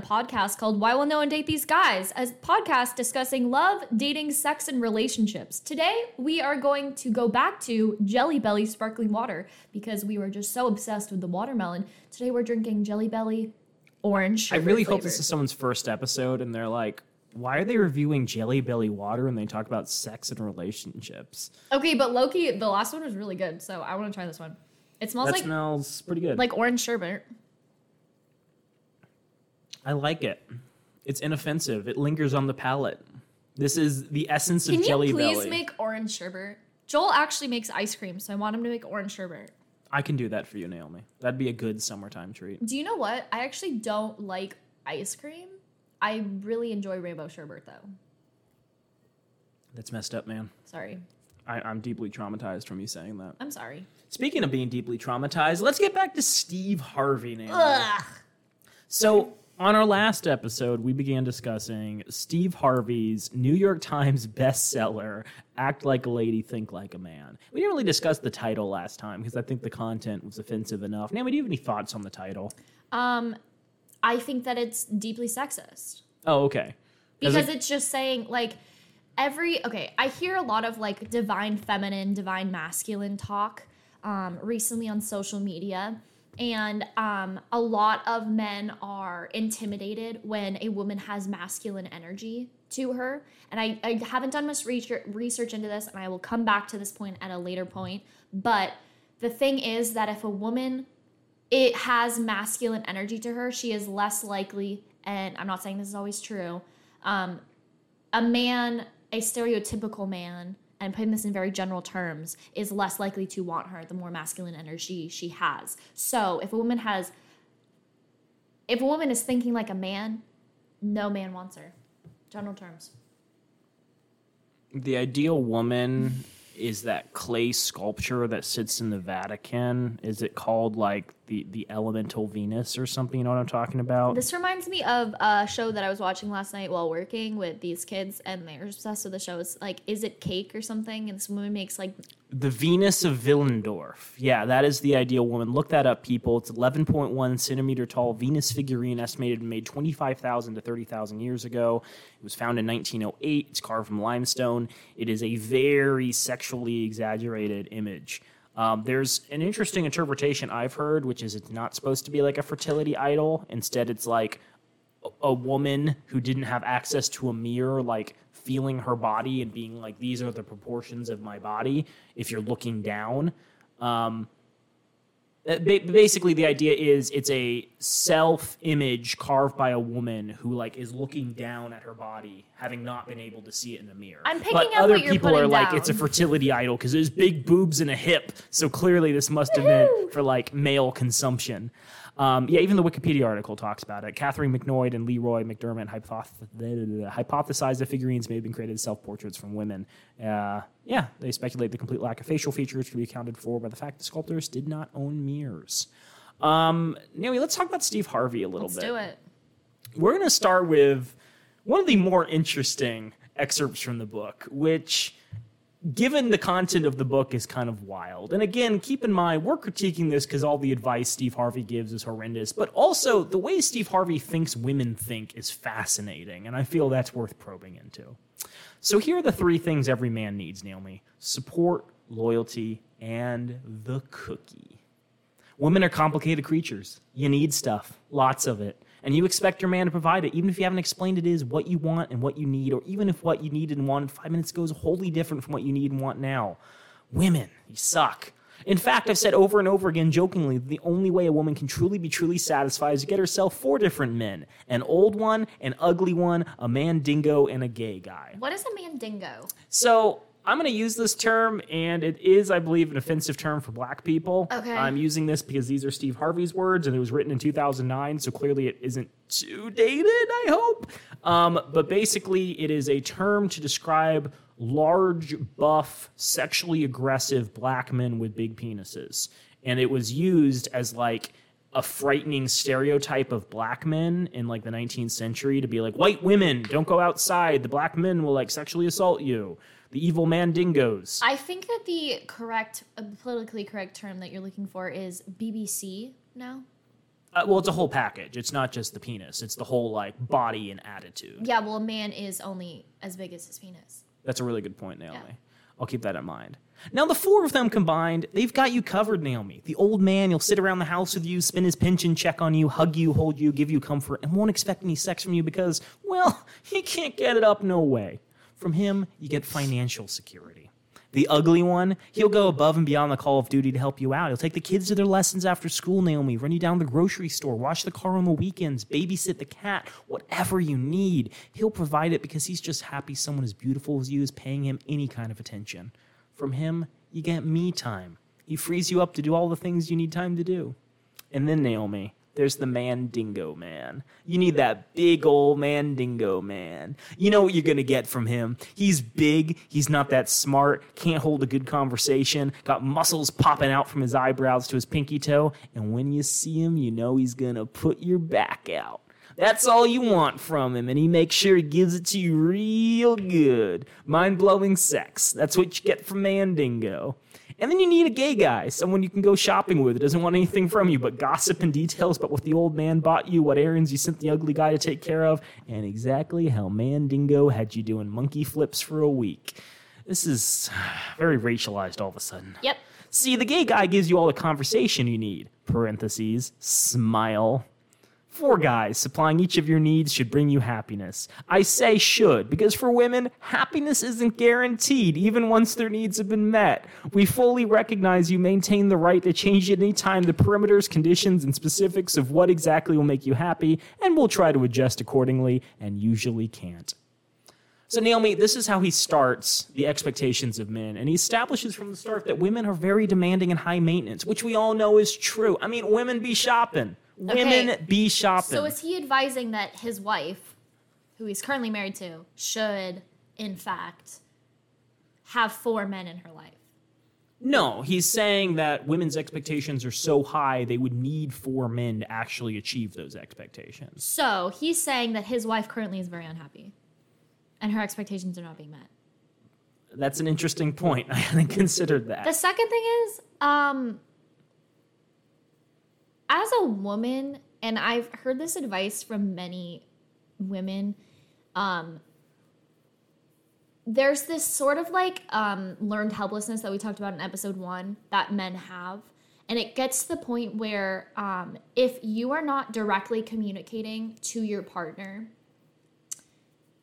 there, and we run a podcast called Why Will No One Date These Guys? A podcast discussing love, dating, sex, and relationships. Today, we are going to go back to Jelly Belly sparkling water because we were just so obsessed with the watermelon. Today, we're drinking Jelly Belly orange. I really hope flavored. this is someone's first episode and they're like, why are they reviewing Jelly Belly water and they talk about sex and relationships? Okay, but Loki, the last one was really good, so I want to try this one. It smells That like smells pretty good. like orange sherbet. I like it. It's inoffensive. It lingers on the palate. This is the essence Can of you Jelly please make orange sherbet? Joel actually makes ice cream, so I want him to make orange sherbet. I can do that for you, Naomi. That'd be a good summertime treat. Do you know what? I actually don't like ice cream. I really enjoy rainbow sherbet though. That's messed up, man. Sorry. I, I'm deeply traumatized from you saying that. I'm sorry. Speaking of being deeply traumatized, let's get back to Steve Harvey now. Ugh. So, on our last episode, we began discussing Steve Harvey's New York Times bestseller, Act Like a Lady, Think Like a Man. We didn't really discuss the title last time because I think the content was offensive enough. Naomi, do you have any thoughts on the title? Um, I think that it's deeply sexist Oh, okay. Because it- it's just saying like every okay. I hear a lot of like divine feminine, divine masculine talk um, recently on social media. And um, a lot of men are intimidated when a woman has masculine energy to her. And I, I haven't done much research, into this, and I will come back to this point at a later point. But the thing is that if a woman it has masculine energy to her, she is less likely, and I'm not saying this is always true, um, a man, a stereotypical man, and putting this in very general terms, is less likely to want her the more masculine energy she has. So if a woman has, if a woman is thinking like a man, no man wants her. General terms. The ideal woman is that clay sculpture that sits in the Vatican. Is it called like the, the Elemental Venus or something? You know what I'm talking about? This reminds me of a show that I was watching last night while working with these kids, and they're obsessed with the show. It's like, is it cake or something? And this woman makes like The Venus of Willendorf. Yeah, that is the ideal woman. Look that up, people. It's 11.1 centimeter tall Venus figurine, estimated and made 25,000 to 30,000 years ago. It was found in 1908. It's carved from limestone. It is a very sexually exaggerated image. Um, there's an interesting interpretation I've heard, which is it's not supposed to be like a fertility idol. Instead, it's like a- woman who didn't have access to a mirror, like feeling her body and being like, these are the proportions of my body. If you're looking down, um, Uh, basically the idea is it's a self image carved by a woman who like is looking down at her body, having not been able to see it in a mirror. I'm picking but up other what you're people are putting like, it's a fertility idol because there's big boobs and a hip. So clearly, this must have been for like male consumption. Um, yeah, even the Wikipedia article talks about it. Catherine McCoid and Leroy McDermott hypoth- hypothesized the figurines may have been created as self portraits from women. Uh, yeah, they speculate the complete lack of facial features could be accounted for by the fact the sculptors did not own mirrors. Um, Naomi, let's talk about Steve Harvey a little let's bit do it. we're going to start with one of the more interesting excerpts from the book, which, given the content of the book, is kind of wild. And again, keep in mind, we're critiquing this because all the advice Steve Harvey gives is horrendous, but also the way Steve Harvey thinks women think is fascinating, and I feel that's worth probing into. So here are the three things every man needs, Naomi support, loyalty, and the cookie. Women are complicated creatures. You need stuff, lots of it. And you expect your man to provide it, even if you haven't explained it is what you want and what you need, or even if what you needed and wanted five minutes ago is wholly different from what you need and want now. Women, you suck. In fact, I've said over and over again jokingly that the only way a woman can truly be truly satisfied is to get herself four different men an old one, an ugly one, a Mandingo, and a gay guy. What is a mandingo? So I'm going to use this term, and it is, I believe, an offensive term for black people. Okay. I'm using this because these are Steve Harvey's words, and it was written in 2009, so clearly it isn't too dated, I hope. Um, but basically, it is a term to describe large, buff, sexually aggressive black men with big penises. And it was used as like a frightening stereotype of black men in like the 19th century to be like white women don't go outside the black men will like sexually assault you the evil mandingos I think that the correct, uh, politically correct term that you're looking for is BBC now. Uh, well, it's a whole package. It's not just the penis. It's the whole like body and attitude. Yeah, well, a man is only as big as his penis. That's a really good point, Naomi. Yeah. I'll keep that in mind. Now, the four of them combined, they've got you covered, Naomi. The old man, he'll sit around the house with you, spin his pension check on you, hug you, hold you, give you comfort, and won't expect any sex from you because, well, he can't get it up no way. From him, you get financial security. The ugly one, he'll go above and beyond the call of duty to help you out. He'll take the kids to their lessons after school, Naomi, run you down the grocery store, wash the car on the weekends, babysit the cat, whatever you need. He'll provide it because he's just happy someone as beautiful as you is paying him any kind of attention. From him, you get me time. He frees you up to do all the things you need time to do. And then, Naomi, there's the Mandingo man. You need that big old Mandingo man. You know what you're going to get from him. He's big, he's not that smart, can't hold a good conversation, got muscles popping out from his eyebrows to his pinky toe, and when you see him, you know he's going to put your back out. That's all you want from him, and he makes sure he gives it to you real good. Mind blowing sex. That's what you get from Mandingo. And then you need a gay guy, someone you can go shopping with, who doesn't want anything from you but gossip and details about what the old man bought you, what errands you sent the ugly guy to take care of, and exactly how Mandingo had you doing monkey flips for a week. This is very racialized all of a sudden. Yep. See, the gay guy gives you all the conversation you need. Parentheses, smile. Four guys supplying each of your needs should bring you happiness. I say should, because for women, happiness isn't guaranteed, even once their needs have been met. We fully recognize you maintain the right to change at any time the perimeters, conditions, and specifics of what exactly will make you happy, and we'll try to adjust accordingly, and usually can't. So, Naomi, this is how he starts the expectations of men. And he establishes from the start that women are very demanding and high maintenance, which we all know is true. I mean, women be shopping. Women Okay. be shopping. So is he advising that his wife, who he's currently married to, should, in fact, have four men in her life? no, he's saying that women's expectations are so high they would need four men to actually achieve those expectations. So he's saying that his wife currently is very unhappy, and her expectations are not being met. That's an interesting point. I hadn't considered that. The second thing is, um, as a woman, and I've heard this advice from many women, um, there's this sort of like um, learned helplessness that we talked about in episode one that men have. And it gets to the point where um, if you are not directly communicating to your partner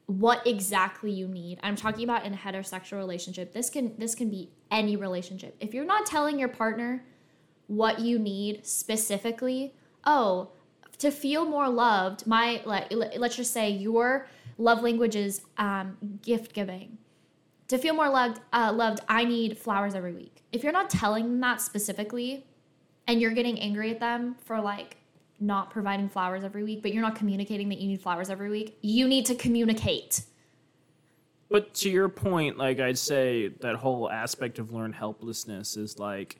what exactly you need, I'm talking about in a heterosexual relationship. This can this can be any relationship. If you're not telling your partner what you need specifically, oh, to feel more loved, my like let's just say your love language is um, gift giving. To feel more loved, uh, loved, I need flowers every week. If you're not telling them that specifically, and you're getting angry at them for like not providing flowers every week, but you're not communicating that you need flowers every week, you need to communicate. But to your point, like I'd say that whole aspect of learned helplessness is like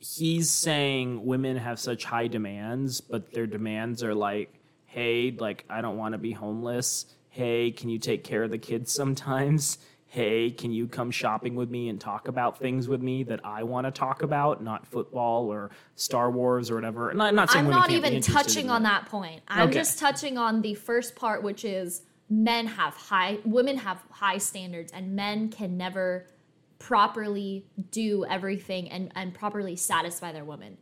he's saying women have such high demands, but their demands are like, hey, like I don't want to be homeless. Hey, can you take care of the kids sometimes? Hey, can you come shopping with me and talk about things with me that I want to talk about, not football or Star Wars or whatever? Not, not saying I'm not even touching on that. that point. I'm Okay. just touching on the first part, which is men have high, women have high standards, and men can never properly do everything and, and properly satisfy their woman.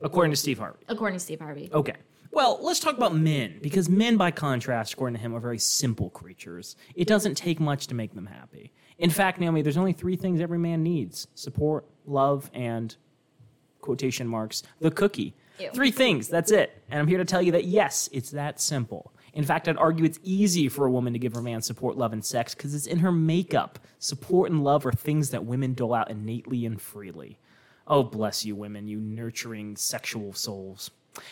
according to Steve Harvey. according to Steve Harvey. Okay. Well, let's talk about men, because men, by contrast, according to him, are very simple creatures. It doesn't take much to make them happy. In fact, Naomi, there's only three things every man needs support, love, and quotation marks, the cookie. Ew. Three things, that's it. And I'm here to tell you that yes, it's that simple. In fact, I'd argue it's easy for a woman to give her man support, love, and sex because it's in her makeup. Support and love are things that women dole out innately and freely. Oh, bless you, women, you nurturing sexual souls.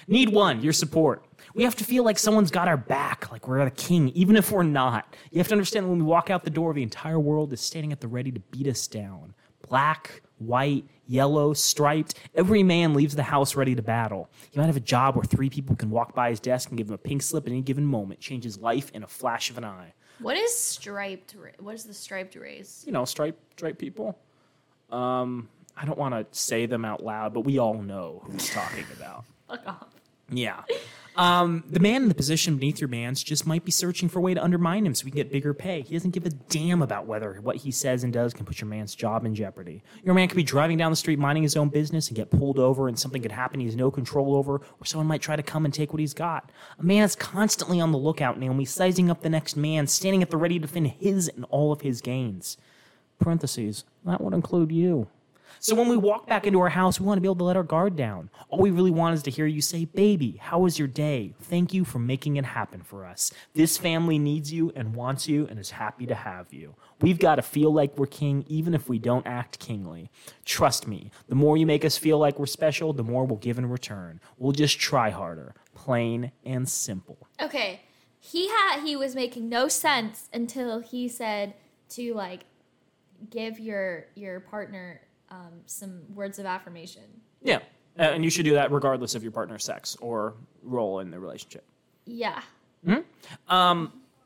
Need one, your support. We have to feel like someone's got our back, like we're the king, even if we're not. You have to understand that when we walk out the door, the entire world is standing at the ready to beat us down. Black, white, yellow, striped, every man leaves the house ready to battle. He might have a job where three people can walk by his desk and give him a pink slip at any given moment, change his life in a flash of an eye. What is striped? ra- What is the striped race? You know, striped, striped people. Um, I don't want to say them out loud, but we all know who he's talking about. Fuck off. Yeah. Um, the man in the position beneath your man's just might be searching for a way to undermine him so he can get bigger pay. He doesn't give a damn about whether what he says and does can put your man's job in jeopardy. Your man could be driving down the street minding his own business and get pulled over and something could happen he has no control over, or someone might try to come and take what he's got. A man is constantly on the lookout, Naomi, sizing up the next man, standing at the ready to defend his and all of his gains. Parentheses, that would include you. So when we walk back into our house, we want to be able to let our guard down. All we really want is to hear you say, Baby, how was your day? Thank you for making it happen for us. This family needs you and wants you and is happy to have you. We've got to feel like we're king, even if we don't act kingly. Trust me, the more you make us feel like we're special, the more we'll give in return. We'll just try harder. Plain and simple. Okay, he had he was making no sense until he said to like give your your partner um, some words of affirmation. Yeah. Uh, and you should do that regardless of your partner's sex or role in the relationship. Yeah.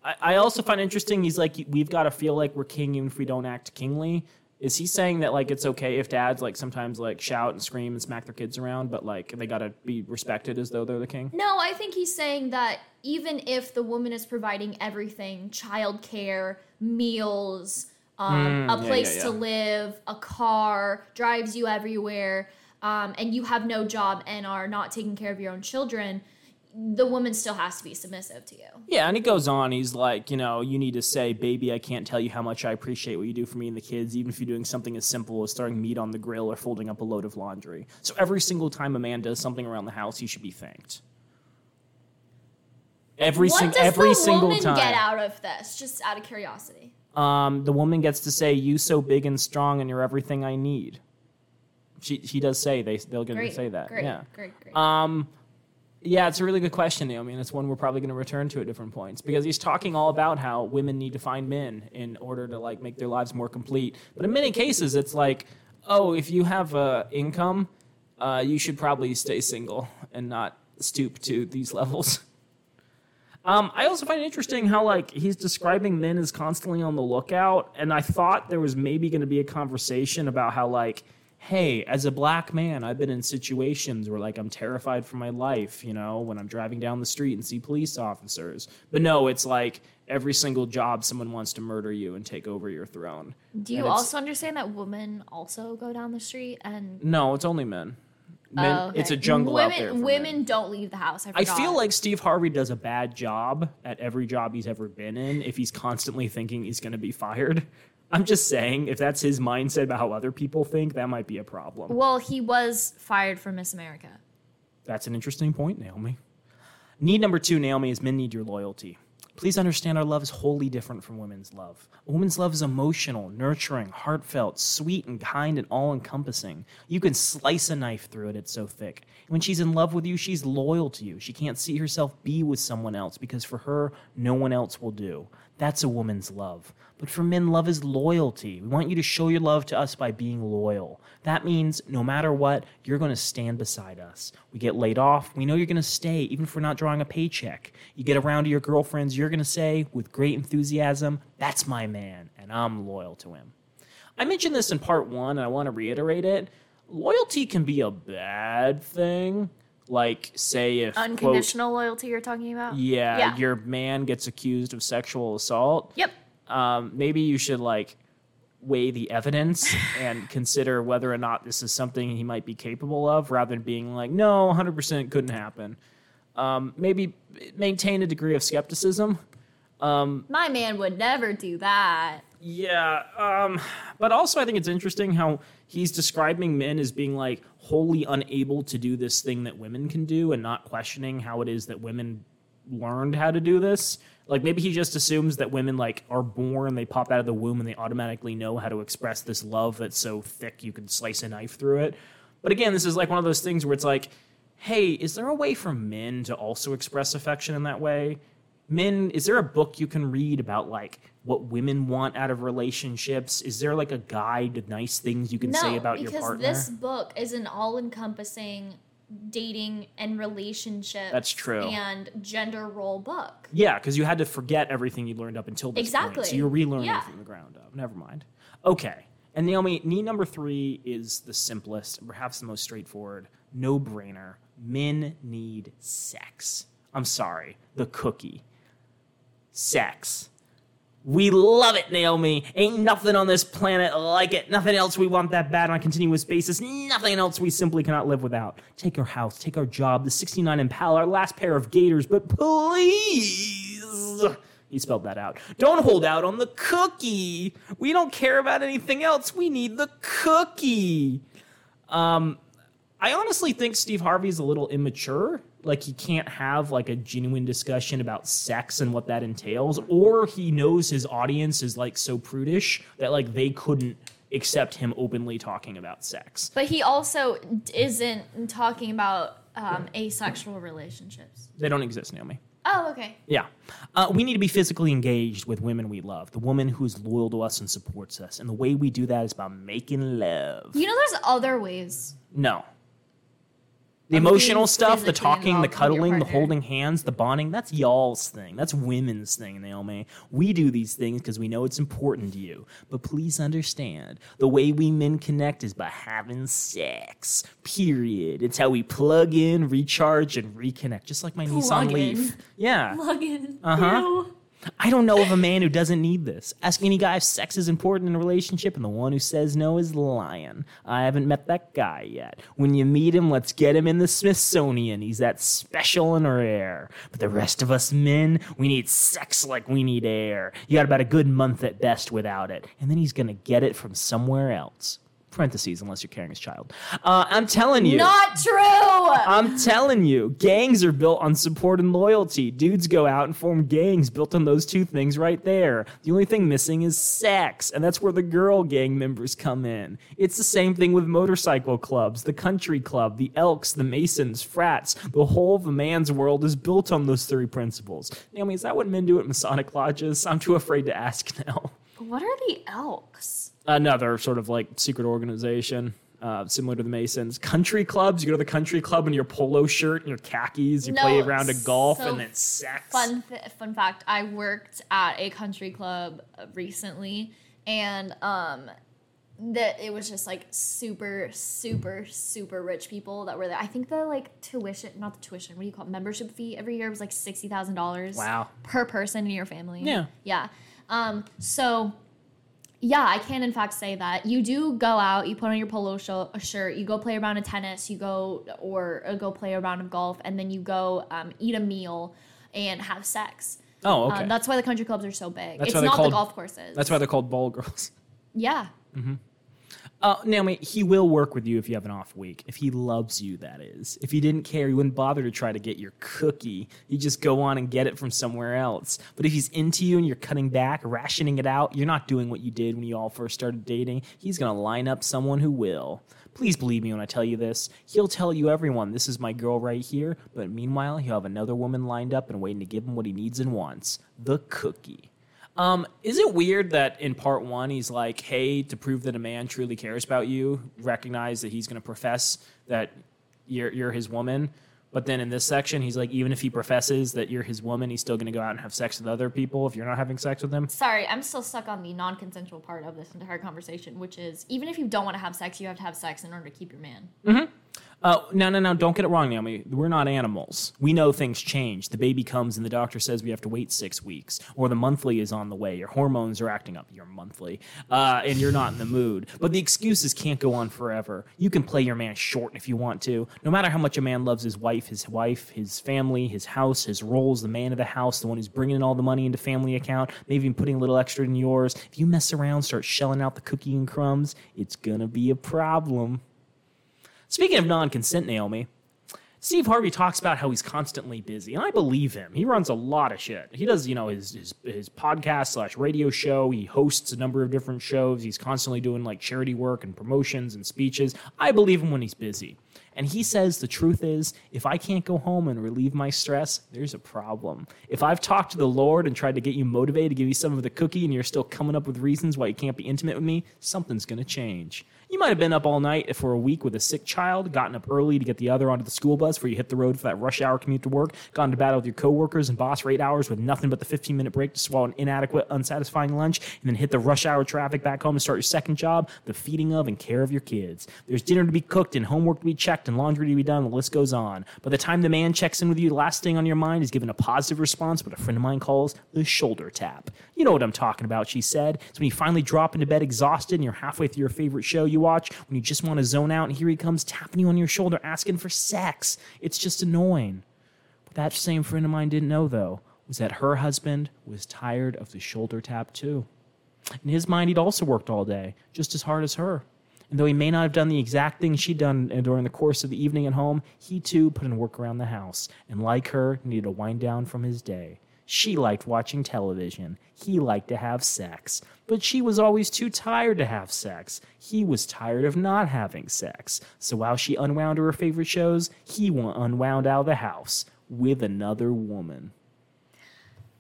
I, I also find interesting. He's like, we've got to feel like we're king even if we don't act kingly. Is he saying that like it's okay if dads like sometimes like shout and scream and smack their kids around, but like they got to be respected as though they're the king? No, I think he's saying that even if the woman is providing everything childcare, meals, um, a yeah, place yeah, to live, a car, drives you everywhere, um, and you have no job and are not taking care of your own children, the woman still has to be submissive to you. Yeah, and he goes on. He's like, you know, you need to say, baby, I can't tell you how much I appreciate what you do for me and the kids, even if you're doing something as simple as throwing meat on the grill or folding up a load of laundry. So every single time a man does something around the house, he should be thanked. Every, what sing- does every the single woman time. get out of this? Just out of curiosity. Um, the woman gets to say, "You so big and strong, and you're everything I need." She she does say they they'll get to say that. Great. Yeah. Great. Great. Um, yeah, it's a really good question, Naomi, and it's one we're probably going to return to at different points because he's talking all about how women need to find men in order to like make their lives more complete. But in many cases, it's like, oh, if you have a income, uh, you should probably stay single and not stoop to these levels. Um, I also find it interesting how like he's describing men as constantly on the lookout, and I thought there was maybe going to be a conversation about how like, hey, as a black man, I've been in situations where like I'm terrified for my life, you know, when I'm driving down the street and see police officers. But no, it's like every single job someone wants to murder you and take over your throne. Do you and also understand that women also go down the street and No, it's only men. Men, Oh, okay. It's a jungle women, out there. for men. Women don't leave the house. I, I feel like Steve Harvey does a bad job at every job he's ever been in if he's constantly thinking he's going to be fired. I'm just saying, if that's his mindset about how other people think, that might be a problem. Well, he was fired from Miss America. That's an interesting point, Naomi. Need number two, Naomi, is men need your loyalty. Please understand our love is wholly different from women's love. A woman's love is emotional, nurturing, heartfelt, sweet, and kind, and all encompassing. You can slice a knife through it, it's so thick. When she's in love with you, she's loyal to you. She can't see herself be with someone else because for her, no one else will do. That's a woman's love. But for men, love is loyalty. We want you to show your love to us by being loyal. That means no matter what, you're going to stand beside us. We get laid off, we know you're going to stay, even if we're not drawing a paycheck. You get around to your girlfriends, you're going to say, with great enthusiasm, That's my man, and I'm loyal to him. I mentioned this in part one, and I want to reiterate it. Loyalty can be a bad thing. Like, say, if quote, Unconditional loyalty you're talking about? yeah, Yeah. your man gets accused of sexual assault Yep. um, maybe you should like weigh the evidence and consider whether or not this is something he might be capable of rather than being like no 100% couldn't happen um, maybe maintain a degree of skepticism My man would never do that. yeah um, but also i think it's interesting how he's describing men as being like wholly unable to do this thing that women can do and not questioning how it is that women learned how to do this. Like maybe he just assumes that women like are born they pop out of the womb and they automatically know how to express this love that's so thick you can slice a knife through it. But again this is like one of those things where it's like hey is there a way for men to also express affection in that way men is there a book you can read about like what women want out of relationships is there like a guide to nice things you can no, say about your partner because this book is an all-encompassing dating and relationship. That's true. And gender role book. Yeah, because you had to forget everything you learned up until this point. Exactly. So you're relearning Yeah. from the ground up. Never mind. Okay. And Naomi, need number three is the simplest, and perhaps the most straightforward, no brainer. Men need sex. I'm sorry, the cookie. Sex. We love it, Naomi. Ain't nothing on this planet like it. Nothing else we want that bad on a continuous basis. Nothing else we simply cannot live without. Take our house, take our job, the 69 Impala, our last pair of gators, but please. He spelled that out. Don't hold out on the cookie. We don't care about anything else. We need the cookie. Um, I honestly think Steve Harvey's a little immature. Like he can't have like a genuine discussion about sex and what that entails, or he knows his audience is like so prudish that like they couldn't accept him openly talking about sex. But he also isn't talking about um, asexual relationships. They don't exist, Naomi. Oh, okay. Yeah. Uh, we need to be physically engaged with women we love, the woman who's loyal to us and supports us. And the way we do that is by making love. You know, there's other ways. No. The emotional stuff, the talking, the involved with your cuddling, the holding hands, the bonding, that's y'all's thing. That's women's thing, Naomi. We do these things because we know it's important to you. But please understand, the way we men connect is by having sex. Period. It's how we plug in, recharge, and reconnect. Just like my Nissan Plug in. Leaf. Yeah. Plug in. Uh-huh. Ew. I don't know of a man who doesn't need this. Ask any guy if sex is important in a relationship, and the one who says no is lying. I haven't met that guy yet. When you meet him, let's get him in the Smithsonian. He's that special and rare. But the rest of us men, we need sex like we need air. You got about a good month at best without it, and then he's gonna get it from somewhere else. Parentheses, unless you're carrying his child. Uh, I'm telling you. Not true. I'm telling you, gangs are built on support and loyalty. Dudes go out and form gangs built on those two things right there. The only thing missing is sex, and that's where the girl gang members come in. It's the same thing with motorcycle clubs, the country club, the Elks, the Masons, frats. The whole of a man's world is built on those three principles. Naomi, is that what men do at Masonic lodges? I'm too afraid to ask now. what are the Elks? Another sort of like secret organization. Uh, similar to the Masons, country clubs. You go to the country club in your polo shirt and your khakis. You play No, a round of golf so and then sex. Fun th- fun fact: I worked at a country club recently, and um, that it was just like super, super, super rich people that were there. I think the like tuition, not the tuition. What do you call it? Membership fee every year was like sixty thousand dollars. Wow. per person in your family. Yeah. yeah. Um, so yeah, I can in fact say that you do go out, you put on your polo shirt, you go play a round of tennis, you go or uh, go play a round of golf, and then you go um, eat a meal and have sex. Oh, okay. Um, that's why the country clubs are so big. That's it's not called- the golf courses. That's why they're called ball girls. yeah. Uh, Naomi, he will work with you if you have an off week. If he loves you, that is. If he didn't care, he wouldn't bother to try to get your cookie. He'd just go on and get it from somewhere else. But if he's into you and you're cutting back, rationing it out, you're not doing what you did when you all first started dating. He's going to line up someone who will. Please believe me when I tell you this. He'll tell you everyone, this is my girl right here. But meanwhile, he'll have another woman lined up and waiting to give him what he needs and wants the cookie. Um, is it weird that in part one he's like, "Hey, to prove that a man truly cares about you, recognize that he's going to profess that you're you're his woman." But then in this section, he's like, even if he professes that you're his woman, he's still going to go out and have sex with other people if you're not having sex with him. Sorry, I'm still stuck on the non-consensual part of this entire conversation, which is even if you don't want to have sex, you have to have sex in order to keep your man. Uh, no, no, no, don't get it wrong, Naomi. We're not animals. We know things change. The baby comes and the doctor says we have to wait six weeks, or the monthly is on the way. Your hormones are acting up. You're monthly, uh, and you're not in the mood. But the excuses can't go on forever. You can play your man short if you want to. No matter how much a man loves his wife, his wife, his family, his house, his roles, the man of the house, the one who's bringing in all the money into family account, maybe even putting a little extra in yours. If you mess around, start shelling out the cookie and crumbs, it's gonna be a problem. Speaking of non consent, Naomi, Steve Harvey talks about how he's constantly busy, and I believe him. He runs a lot of shit. He does, you know, his his, his podcast slash radio show. He hosts a number of different shows. He's constantly doing like charity work and promotions and speeches. I believe him when he's busy. And he says the truth is, if I can't go home and relieve my stress, there's a problem. If I've talked to the Lord and tried to get you motivated to give you some of the cookie and you're still coming up with reasons why you can't be intimate with me, something's going to change. You might have been up all night for a week with a sick child, gotten up early to get the other onto the school bus before you hit the road for that rush hour commute to work, gone to battle with your coworkers and boss for eight hours with nothing but the 15 minute break to swallow an inadequate, unsatisfying lunch, and then hit the rush hour traffic back home and start your second job, the feeding of and care of your kids. There's dinner to be cooked and homework to be checked and laundry to be done. The list goes on. By the time the man checks in with you, the last thing on your mind is giving a positive response, what a friend of mine calls the shoulder tap. You know what I'm talking about, she said. It's when you finally drop into bed exhausted and you're halfway through your favorite show you watch, when you just want to zone out, and here he comes tapping you on your shoulder asking for sex. It's just annoying. What that same friend of mine didn't know, though, was that her husband was tired of the shoulder tap, too. In his mind, he'd also worked all day, just as hard as her. And though he may not have done the exact thing she'd done uh, during the course of the evening at home, he too put in work around the house, and like her, needed a wind down from his day. She liked watching television. He liked to have sex. But she was always too tired to have sex. He was tired of not having sex. So while she unwound her favorite shows, he unwound out of the house with another woman.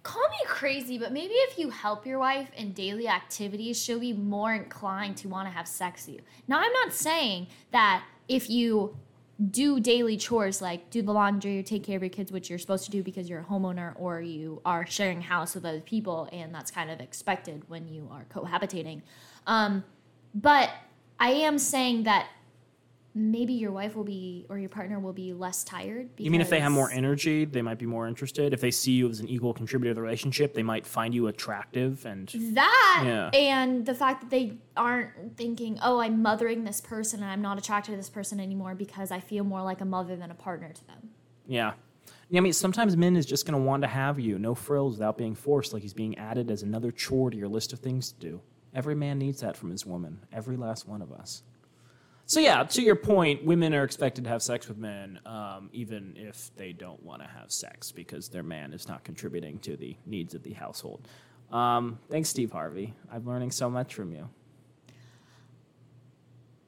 Call me crazy, but maybe if you help your wife in daily activities, she'll be more inclined to want to have sex with you. Now, I'm not saying that if you do daily chores like do the laundry or take care of your kids, which you're supposed to do because you're a homeowner or you are sharing a house with other people, and that's kind of expected when you are cohabitating. Um, but I am saying that maybe your wife will be or your partner will be less tired. You mean if they have more energy, they might be more interested? If they see you as an equal contributor to the relationship, they might find you attractive and that Yeah. and the fact that they aren't thinking, oh, I'm mothering this person and I'm not attracted to this person anymore because I feel more like a mother than a partner to them. Yeah. Yeah, I mean, sometimes men is just going to want to have you, no frills, without being forced, like he's being added as another chore to your list of things to do. Every man needs that from his woman, every last one of us. So, yeah, to your point, women are expected to have sex with men, um, even if they don't want to have sex because their man is not contributing to the needs of the household. Um, thanks, Steve Harvey. I'm learning so much from you.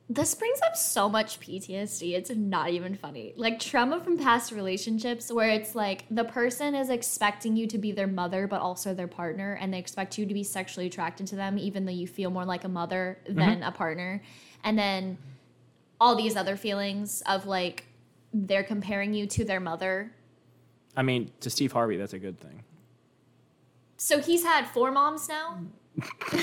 This brings up so much PTSD. It's not even funny. Like trauma from past relationships where it's like the person is expecting you to be their mother but also their partner and they expect you to be sexually attracted to them even though you feel more like a mother than a partner. And then all these other feelings of like they're comparing you to their mother. I mean, to Steve Harvey, that's a good thing. So he's had four moms now?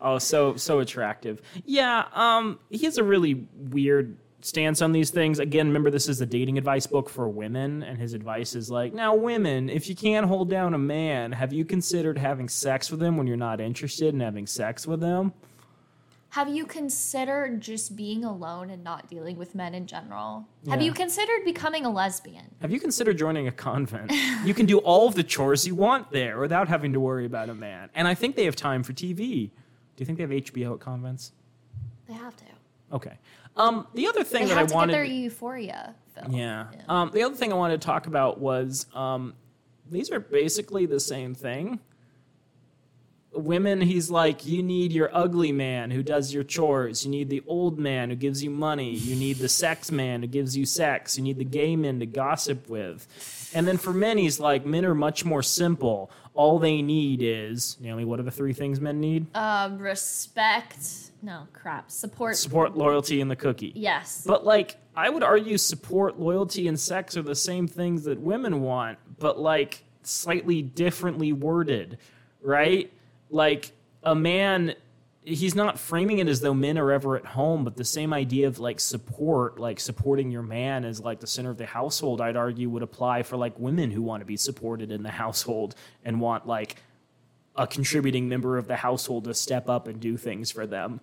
Oh, so so attractive. Yeah, um, he has a really weird stance on these things. Again, remember this is a dating advice book for women, and his advice is like, now women, if you can't hold down a man, have you considered having sex with him when you're not interested in having sex with him? Have you considered just being alone and not dealing with men in general? Have you considered becoming a lesbian? Have you considered joining a convent? you can do all of the chores you want there without having to worry about a man. And I think they have time for TV. Do you think they have HBO at convents? They have to. Okay. Um, the other thing They that have I to wanted get their euphoria film. Yeah. Um, the other thing I wanted to talk about was um, these are basically the same thing. Women, he's like, you need your ugly man who does your chores. You need the old man who gives you money. You need the sex man who gives you sex. You need the gay men to gossip with. And then for men, he's like, men are much more simple. All they need is, Naomi, what are the three things men need? Um, respect. No, crap. Support. Support, loyalty, and the cookie. Yes. But like, I would argue support, loyalty, and sex are the same things that women want, but like slightly differently worded, right? Like a man, he's not framing it as though men are ever at home, but the same idea of like support, like supporting your man as like the center of the household, I'd argue would apply for like women who want to be supported in the household and want like a contributing member of the household to step up and do things for them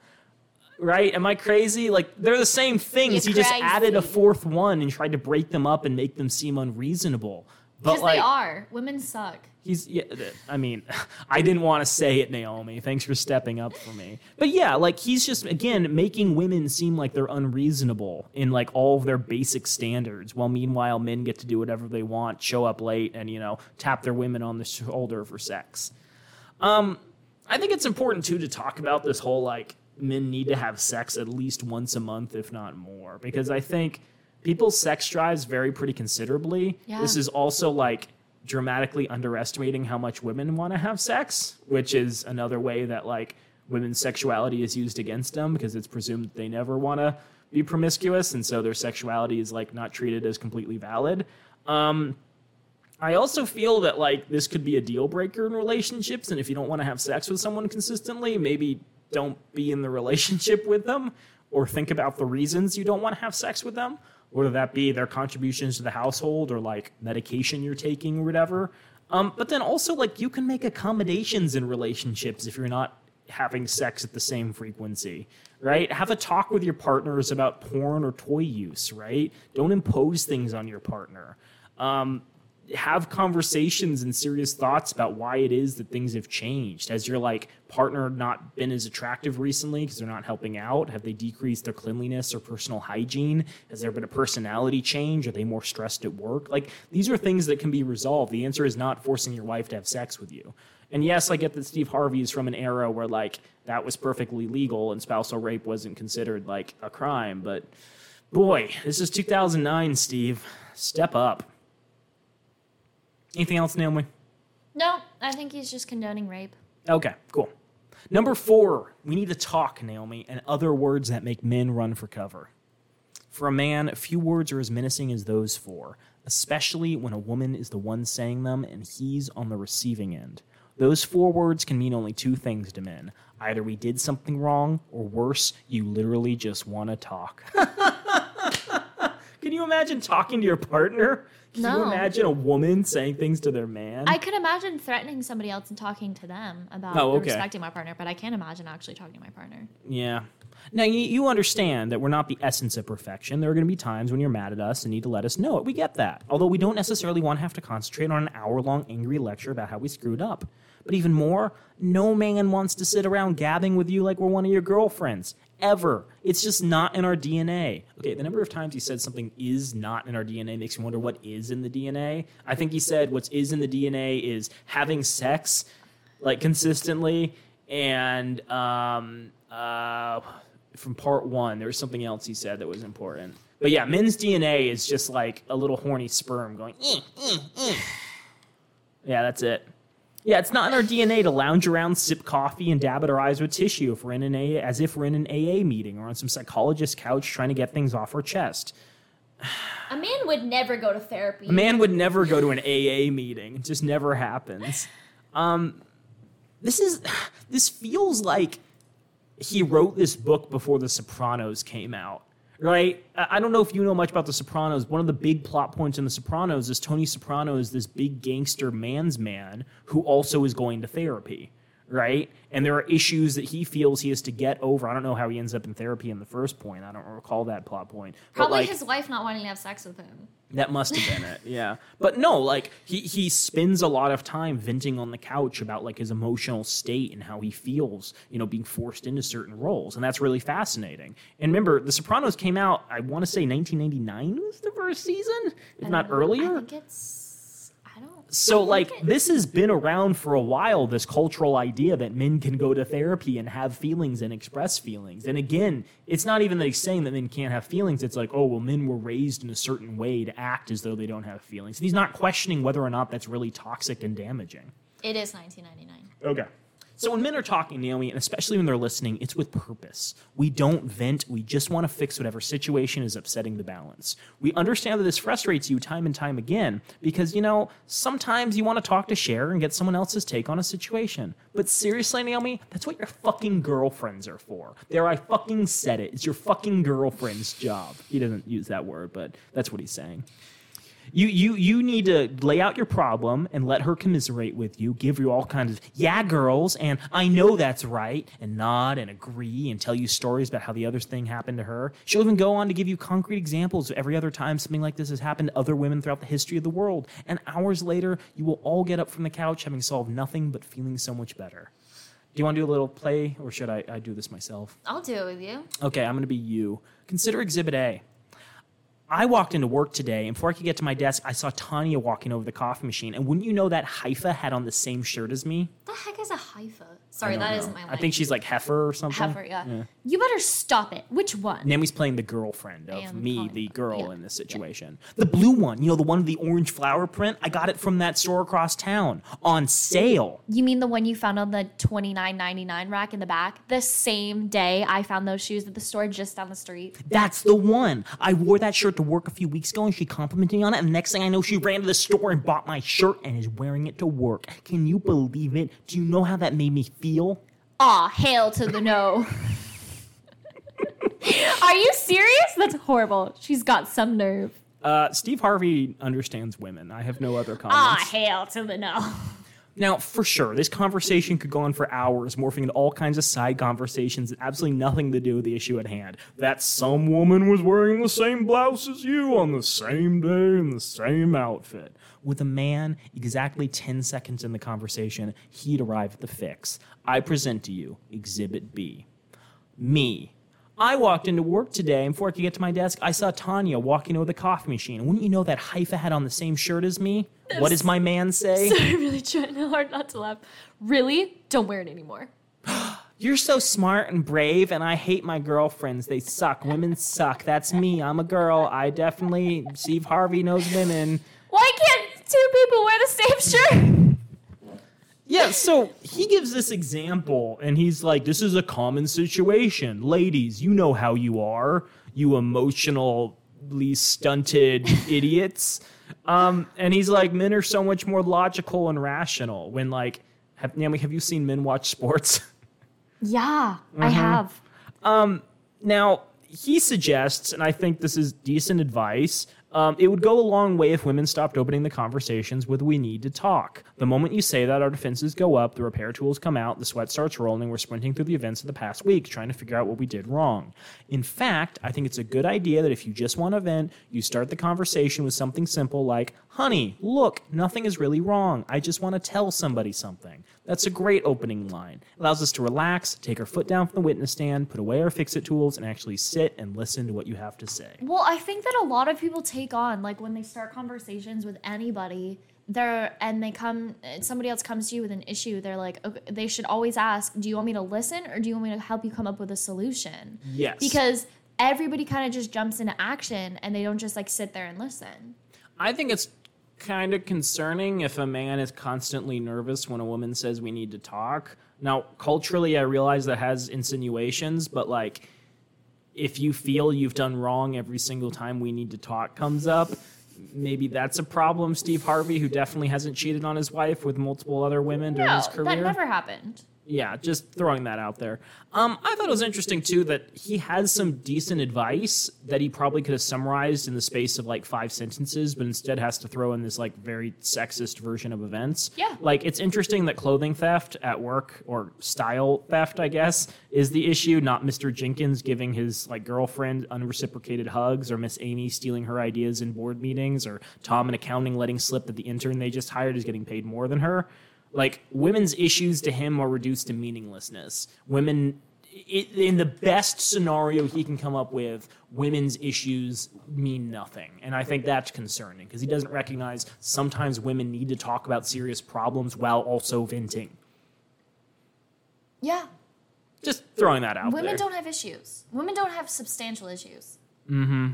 right? Am I crazy? Like they're the same things. You're he just added a fourth one and tried to break them up and make them seem unreasonable. But Because like they are. Women suck. he's yeah, I mean, I didn't want to say it, Naomi. Thanks for stepping up for me. But yeah, like he's just again making women seem like they're unreasonable in like all of their basic standards, while meanwhile men get to do whatever they want, show up late, and you know tap their women on the shoulder for sex. Um, I think it's important too to talk about this whole like men need to have sex at least once a month, if not more, because I think people's sex drives vary pretty considerably. Yeah. This is also like dramatically underestimating how much women want to have sex, which is another way that like women's sexuality is used against them because it's presumed that they never want to be promiscuous, and so their sexuality is like not treated as completely valid. Um, I also feel that like this could be a deal breaker in relationships, and if you don't want to have sex with someone consistently, maybe don't be in the relationship with them. or think about the reasons you don't want to have sex with them, whether that be their contributions to the household or like medication you're taking or whatever. Um, but then also, like, you can make accommodations in relationships if you're not having sex at the same frequency, right? Have a talk with your partners about porn or toy use, right? Don't impose things on your partner. Um, have conversations and serious thoughts about why it is that things have changed. Has your like partner not been as attractive recently because they're not helping out? Have they decreased their cleanliness or personal hygiene? Has there been a personality change? Are they more stressed at work? Like these are things that can be resolved. The answer is not forcing your wife to have sex with you. And yes, I get that Steve Harvey is from an era where like that was perfectly legal and spousal rape wasn't considered like a crime, but boy, this is 2009, Steve. Step up. Anything else, Naomi? No, I think he's just condoning rape. Okay, cool. Number four, we need to talk, Naomi, and other words that make men run for cover. For a man, a few words are as menacing as those four, especially when a woman is the one saying them and he's on the receiving end. Those four words can mean only two things to men. Either we did something wrong, or worse, you literally just want to talk. can you imagine talking to your partner? Can you No. imagine a woman saying things to their man? I could imagine threatening somebody else and talking to them about Oh, okay. respecting my partner, but I can't imagine actually talking to my partner. Yeah. Now, you, you understand that we're not the essence of perfection. There are going to be times when you're mad at us and need to let us know it. We get that. Although we don't necessarily want to have to concentrate on an hour long angry lecture about how we screwed up. But even more, no man wants to sit around gabbing with you like we're one of your girlfriends. Ever. It's just not in our DNA. Okay, the number of times he said something is not in our DNA makes me wonder what is in the DNA. I think he said what's is in the DNA is having sex like consistently and um uh from part one there was something else he said that was important but yeah men's dna is just like a little horny sperm going "Eh, eh, eh." yeah that's it yeah it's not in our dna to lounge around sip coffee and dab at our eyes with tissue if we're in an AA, as if we're in an aa meeting or on some psychologist's couch trying to get things off our chest A man would never go to therapy. a man would never go to an AA meeting. It just never happens. Um, this is this feels like he wrote this book before The Sopranos came out. Right? I don't know if you know much about The Sopranos. One of the big plot points in The Sopranos is Tony Soprano is this big gangster man's man who also is going to therapy. Right? And there are issues that he feels he has to get over. I don't know how he ends up in therapy in the first point. I don't recall that plot point. But, Probably like, his wife not wanting to have sex with him. that must have been it, yeah. But no, like he he spends a lot of time venting on the couch about like his emotional state and how he feels, you know, being forced into certain roles, and that's really fascinating. And remember, The Sopranos came out, I want to say 1999 was the first season, if not I earlier. think it's. I don't. So I like think this has been around for a while this cultural idea that men can go to therapy and have feelings and express feelings. And again, it's not even that he's saying that men can't have feelings. It's like, oh well men were raised in a certain way to act as though they don't have feelings. And he's not questioning whether or not that's really toxic and damaging. It is 1999. Okay. So when men are talking, Naomi, and especially when they're listening, it's with purpose. We don't vent. We just want to fix whatever situation is upsetting the balance. We understand that this frustrates you time and time again because, you know, sometimes you want to talk to share and get someone else's take on a situation. But seriously, Naomi, that's what your fucking girlfriends are for. There, I fucking said it. It's your fucking girlfriend's job. He doesn't use that word, but that's what he's saying. You you you need to lay out your problem and let her commiserate with you, give you all kinds of yeah girls and I know that's right and nod and agree and tell you stories about how the other thing happened to her. She'll even go on to give you concrete examples of every other time something like this has happened to other women throughout the history of the world. And hours later, you will all get up from the couch having solved nothing but feeling so much better. Do you want to do a little play or should I, I do this myself? I'll do it with you. Okay, I'm going to be you. Consider Exhibit A. I walked into work today, and before I could get to my desk, I saw Tanya walking over the coffee machine. And wouldn't you know that Haifa had on the same shirt as me? The heck is a Haifa? Sorry, that know. my I think she's like Heifer or something. Heifer, yeah. You better stop it. Which one? Naomi's playing the girlfriend of am me, calling the girl Yeah. in this situation. The blue one, you know, the one with the orange flower print. I got it from that store across town on sale. You mean the one you found on the twenty nine ninety nine rack in the back? The same day I found those shoes at the store just down the street. That's the one. I wore that shirt to work a few weeks ago and she complimented me on it. And the next thing I know, she ran to the store and bought my shirt and is wearing it to work. Can you believe it? Do you know how that made me feel? Aw, hail to the no. Are you serious? That's horrible. She's got some nerve. Uh, Steve Harvey understands women. I have no other comments. Ah, hail to the no. Now, for sure, this conversation could go on for hours, morphing into all kinds of side conversations that absolutely nothing to do with the issue at hand. That some woman was wearing the same blouse as you on the same day in the same outfit. With a man exactly 10 seconds in the conversation, he'd arrive at the fix. I present to you Exhibit B. Me. I walked into work today, and before I could get to my desk, I saw Tanya walking over the coffee machine. Wouldn't you know that Haifa had on the same shirt as me? What does my man say? I'm really trying hard not to laugh. Really? Don't wear it anymore. You're so smart and brave, and I hate my girlfriends. They suck. Women suck. That's me. I'm a girl. I definitely, Steve Harvey knows women. Why can't two people wear the same shirt? Yeah, so he gives this example, and he's like, This is a common situation. Ladies, you know how you are, you emotionally stunted idiots. Um, and he's like, Men are so much more logical and rational. When, like, have, Naomi, have you seen men watch sports? Yeah, I have. Now, he suggests, and I think this is decent advice, um, it would go a long way if women stopped opening the conversations with we need to talk. The moment you say that, our defenses go up, the repair tools come out, the sweat starts rolling, we're sprinting through the events of the past week, trying to figure out what we did wrong. In fact, I think it's a good idea that if you just want to vent, you start the conversation with something simple like, honey, look, nothing is really wrong. I just want to tell somebody something. That's a great opening line. It allows us to relax, take our foot down from the witness stand, put away our fix it tools, and actually sit and listen to what you have to say. Well, I think that a lot of people take on like when they start conversations with anybody, they're and they come somebody else comes to you with an issue, they're like okay, they should always ask, "Do you want me to listen or do you want me to help you come up with a solution?" Yes. Because everybody kind of just jumps into action and they don't just like sit there and listen. I think it's kind of concerning if a man is constantly nervous when a woman says we need to talk. Now, culturally, I realize that has insinuations, but like, if you feel you've done wrong every single time we need to talk comes up, maybe that's a problem. Steve Harvey, who definitely hasn't cheated on his wife with multiple other women during No, his career. that never happened. Yeah, just throwing that out there. Um, I thought it was interesting too that he has some decent advice that he probably could have summarized in the space of like five sentences, but instead has to throw in this like very sexist version of events. Yeah. Like it's interesting that clothing theft at work or style theft, I guess, is the issue, not Mr. Jenkins giving his like girlfriend unreciprocated hugs or Miss Amy stealing her ideas in board meetings or Tom in accounting letting slip that the intern they just hired is getting paid more than her like women's issues to him are reduced to meaninglessness women in the best scenario he can come up with women's issues mean nothing and i think that's concerning because he doesn't recognize sometimes women need to talk about serious problems while also venting Yeah. just throwing that out there. Women there don't have issues. Women don't have substantial issues. Mm-hmm.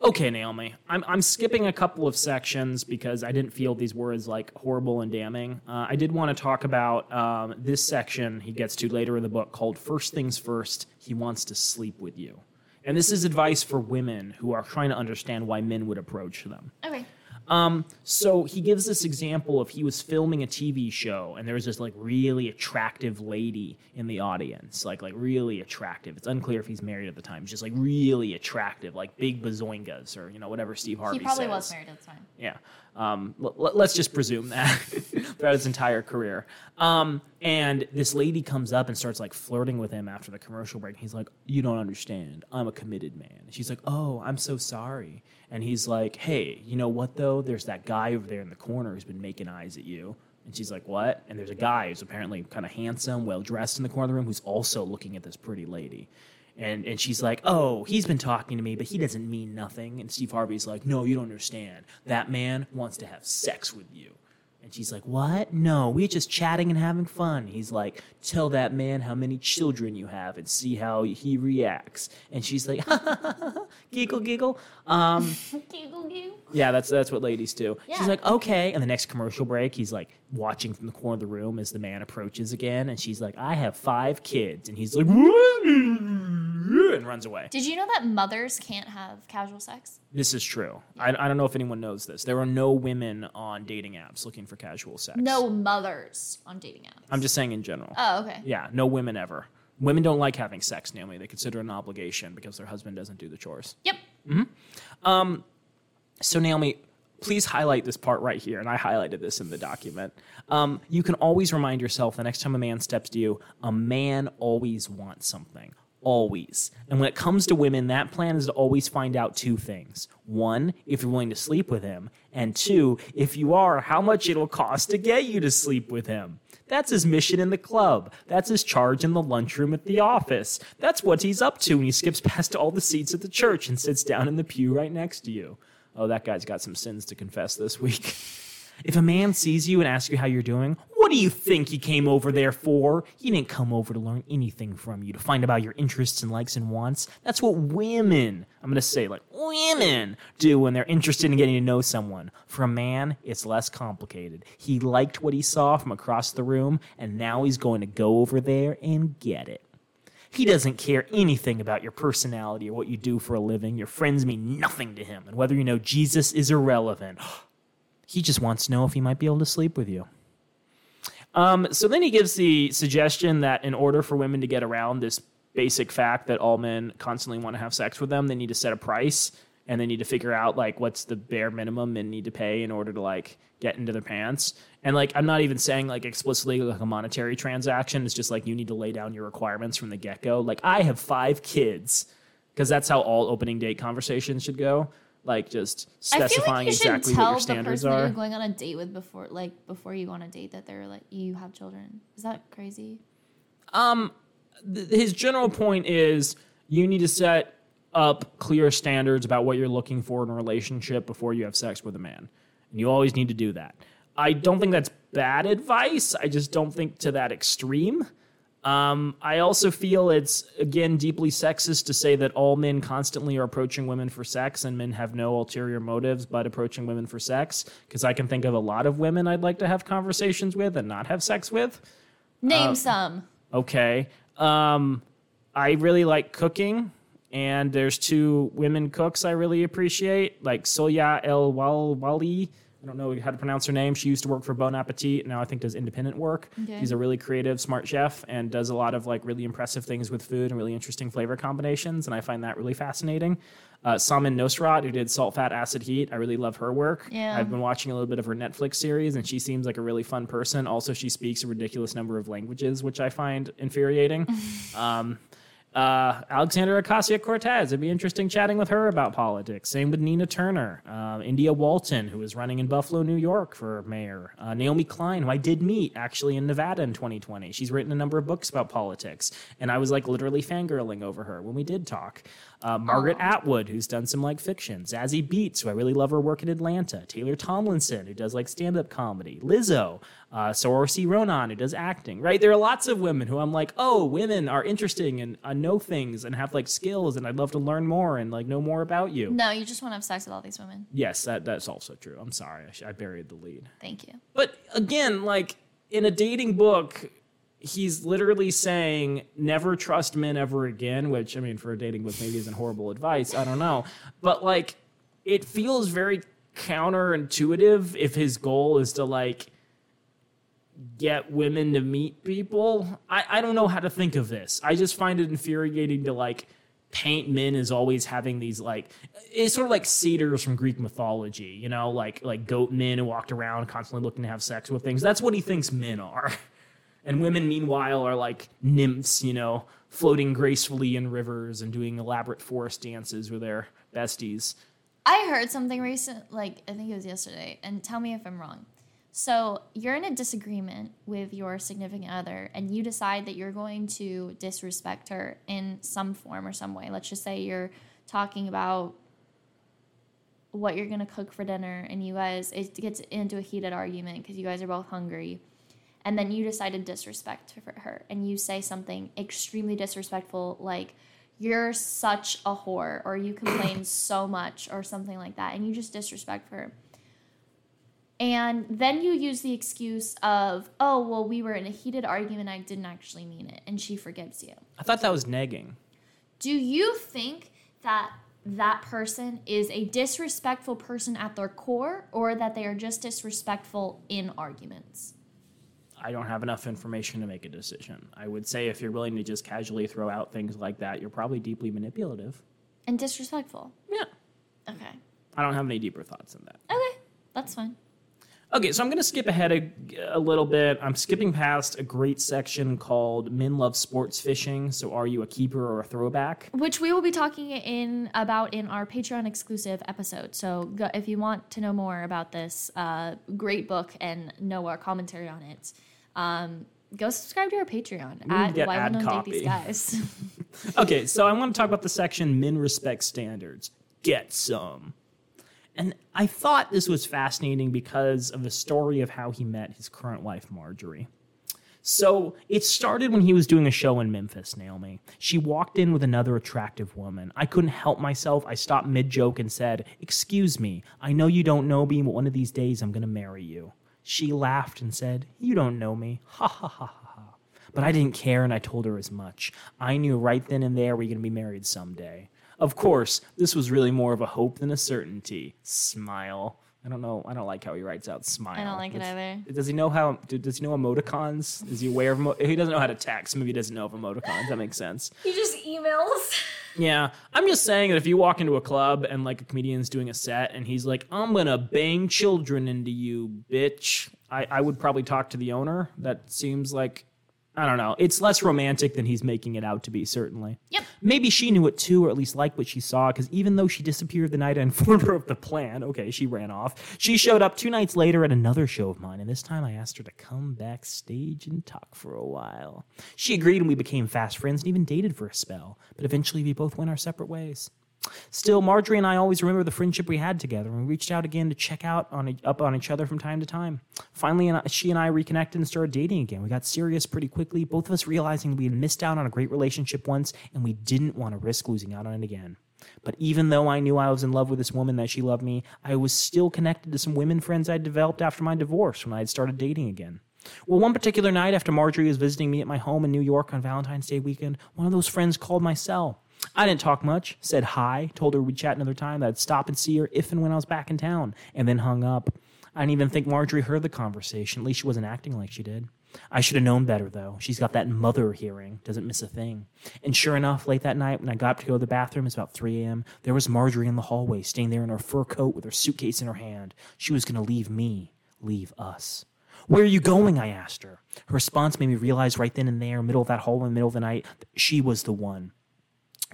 Okay, Naomi. I'm, I'm skipping a couple of sections because I didn't feel these words like horrible and damning. Uh, I did want to talk about um, this section he gets to later in the book called First Things First He Wants to Sleep with You. And this is advice for women who are trying to understand why men would approach them. Okay. Um, so he gives this example of he was filming a TV show and there was this like really attractive lady in the audience, like like really attractive. It's unclear if he's married at the time. Just like really attractive, like big bazoingas or you know whatever Steve Harvey He probably says. was married at the time. Yeah. Um, l- let's just presume that throughout his entire career. Um, and this lady comes up and starts like flirting with him after the commercial break. He's like, "You don't understand. I'm a committed man." She's like, "Oh, I'm so sorry." And he's like, "Hey, you know what though? There's that guy over there in the corner who's been making eyes at you." And she's like, "What?" And there's a guy who's apparently kind of handsome, well dressed in the corner of the room who's also looking at this pretty lady. And and she's like, "Oh, he's been talking to me, but he doesn't mean nothing." And Steve Harvey's like, "No, you don't understand. That man wants to have sex with you." And she's like, "What? No, we're just chatting and having fun." He's like, "Tell that man how many children you have and see how he reacts." And she's like, "Giggle, giggle." Um, giggle, giggle. yeah, that's that's what ladies do. Yeah. She's like, okay. And the next commercial break, he's like watching from the corner of the room as the man approaches again, and she's like, I have five kids, and he's like, and runs away. Did you know that mothers can't have casual sex? This is true. I, I don't know if anyone knows this. There are no women on dating apps looking for casual sex. No mothers on dating apps. I'm just saying in general. Oh, okay. Yeah, no women ever. Women don't like having sex, Naomi. They consider it an obligation because their husband doesn't do the chores. Yep. So, Naomi, please highlight this part right here. And I highlighted this in the document. Um, you can always remind yourself the next time a man steps to you, a man always wants something. Always. And when it comes to women, that plan is to always find out two things. One, if you're willing to sleep with him. And two, if you are, how much it'll cost to get you to sleep with him. That's his mission in the club. That's his charge in the lunchroom at the office. That's what he's up to when he skips past all the seats at the church and sits down in the pew right next to you. Oh, that guy's got some sins to confess this week. If a man sees you and asks you how you're doing, what do you think he came over there for? He didn't come over to learn anything from you, to find about your interests and likes and wants. That's what women, I'm going to say like women, do when they're interested in getting to know someone. For a man, it's less complicated. He liked what he saw from across the room, and now he's going to go over there and get it. He doesn't care anything about your personality or what you do for a living. Your friends mean nothing to him, and whether you know Jesus is irrelevant. He just wants to know if he might be able to sleep with you. Um, so then he gives the suggestion that in order for women to get around this basic fact that all men constantly want to have sex with them, they need to set a price and they need to figure out like what's the bare minimum men need to pay in order to like get into their pants. And like I'm not even saying like explicitly like a monetary transaction. It's just like you need to lay down your requirements from the get go. Like I have five kids because that's how all opening date conversations should go. Like just like specifying should exactly what tell your the standards that are. you're going on a date with before, like before you go on a date, that they're like you have children. Is that crazy? Um, th- his general point is you need to set up clear standards about what you're looking for in a relationship before you have sex with a man. And you always need to do that. I don't think that's bad advice. I just don't think to that extreme. Um, I also feel it's, again, deeply sexist to say that all men constantly are approaching women for sex and men have no ulterior motives but approaching women for sex. Because I can think of a lot of women I'd like to have conversations with and not have sex with. Name some. Okay. Um, I really like cooking, and there's two women cooks I really appreciate, like Soya El Wal Wali. I don't know how to pronounce her name. She used to work for Bon Appetit. Now I think does independent work. Okay. She's a really creative, smart chef, and does a lot of like really impressive things with food and really interesting flavor combinations. And I find that really fascinating. Uh, Samin Nosrat, who did Salt, Fat, Acid, Heat. I really love her work. Yeah. I've been watching a little bit of her Netflix series, and she seems like a really fun person. Also, she speaks a ridiculous number of languages, which I find infuriating. um, uh, Alexandra Ocasio Cortez. It'd be interesting chatting with her about politics. Same with Nina Turner. Uh, India Walton, who is running in Buffalo, New York for mayor. Uh, Naomi Klein, who I did meet actually in Nevada in 2020. She's written a number of books about politics, and I was like literally fangirling over her when we did talk. Uh, Margaret Atwood, who's done some like fiction. Zazie Beetz, who I really love her work in Atlanta. Taylor Tomlinson, who does like stand up comedy. Lizzo, uh, Saoirse Ronan, who does acting, right? There are lots of women who I'm like, oh, women are interesting and uh, know things and have like skills, and I'd love to learn more and like know more about you. No, you just want to have sex with all these women. Yes, that, that's also true. I'm sorry. I, sh- I buried the lead. Thank you. But again, like in a dating book, he's literally saying never trust men ever again, which I mean, for a dating book, maybe isn't horrible advice. I don't know. But like, it feels very counterintuitive if his goal is to like get women to meet people. I, I don't know how to think of this. I just find it infuriating to like paint men as always having these like it's sort of like satyrs from Greek mythology, you know, like like goat men who walked around constantly looking to have sex with things. That's what he thinks men are. And women, meanwhile, are like nymphs, you know, floating gracefully in rivers and doing elaborate forest dances with their besties. I heard something recent, like I think it was yesterday, and tell me if I'm wrong. So you're in a disagreement with your significant other, and you decide that you're going to disrespect her in some form or some way. Let's just say you're talking about what you're gonna cook for dinner, and you guys it gets into a heated argument because you guys are both hungry, and then you decide to disrespect her, and you say something extremely disrespectful, like you're such a whore or you complain so much or something like that and you just disrespect her and then you use the excuse of oh well we were in a heated argument i didn't actually mean it and she forgives you I thought that was negging. do you think that that person is a disrespectful person at their core or that they are just disrespectful in arguments I don't have enough information to make a decision. I would say if you're willing to just casually throw out things like that, you're probably deeply manipulative. And disrespectful. Yeah. Okay. I don't have any deeper thoughts than that. Okay. That's fine. Okay, so I'm going to skip ahead a, a, little bit. I'm skipping past a great section called Men Love Sports Fishing. So, are you a keeper or a throwback? Which we will be talking in about in our Patreon exclusive episode. So, go, if you want to know more about this uh, great book and know our commentary on it, um, go subscribe to our Patreon at Why We Don't Date These Guys. okay, so I want to talk about the section Men Respect Standards. Get some. And I thought this was fascinating because of the story of how he met his current wife, Marjorie. So it started when he was doing a show in Memphis, Naomi. She walked in with another attractive woman. I couldn't help myself. I stopped mid joke and said, Excuse me, I know you don't know me, but one of these days I'm going to marry you. She laughed and said, You don't know me. Ha ha ha ha ha. But I didn't care and I told her as much. I knew right then and there we we're going to be married someday. Of course, this was really more of a hope than a certainty. Smile. I don't know. I don't like how he writes out smile. I don't like it either. Does he know how? Does he know emoticons? Is he aware of? he doesn't know how to text. Maybe he doesn't know of emoticons. That makes sense. He just emails. Yeah, I'm just saying that if you walk into a club and like a comedian's doing a set and he's like, "I'm gonna bang children into you, bitch," I, I would probably talk to the owner. That seems like I don't know. It's less romantic than he's making it out to be, certainly. Yep. Maybe she knew it too, or at least liked what she saw, because even though she disappeared the night I informed her of the plan, okay, she ran off. She showed up two nights later at another show of mine, and this time I asked her to come backstage and talk for a while. She agreed, and we became fast friends and even dated for a spell, but eventually we both went our separate ways. Still, Marjorie and I always remember the friendship we had together, and we reached out again to check out on up on each other from time to time. Finally, she and I reconnected and started dating again. We got serious pretty quickly, both of us realizing we had missed out on a great relationship once, and we didn't want to risk losing out on it again. But even though I knew I was in love with this woman that she loved me, I was still connected to some women friends I'd developed after my divorce when I had started dating again. Well, one particular night after Marjorie was visiting me at my home in New York on Valentine's Day weekend, one of those friends called my cell. I didn't talk much, said hi, told her we'd chat another time, that I'd stop and see her if and when I was back in town, and then hung up. I didn't even think Marjorie heard the conversation. At least she wasn't acting like she did. I should have known better, though. She's got that mother hearing, doesn't miss a thing. And sure enough, late that night, when I got up to go to the bathroom, it's about 3 a.m., there was Marjorie in the hallway, staying there in her fur coat with her suitcase in her hand. She was going to leave me, leave us. Where are you going? I asked her. Her response made me realize right then and there, middle of that hallway, middle of the night, she was the one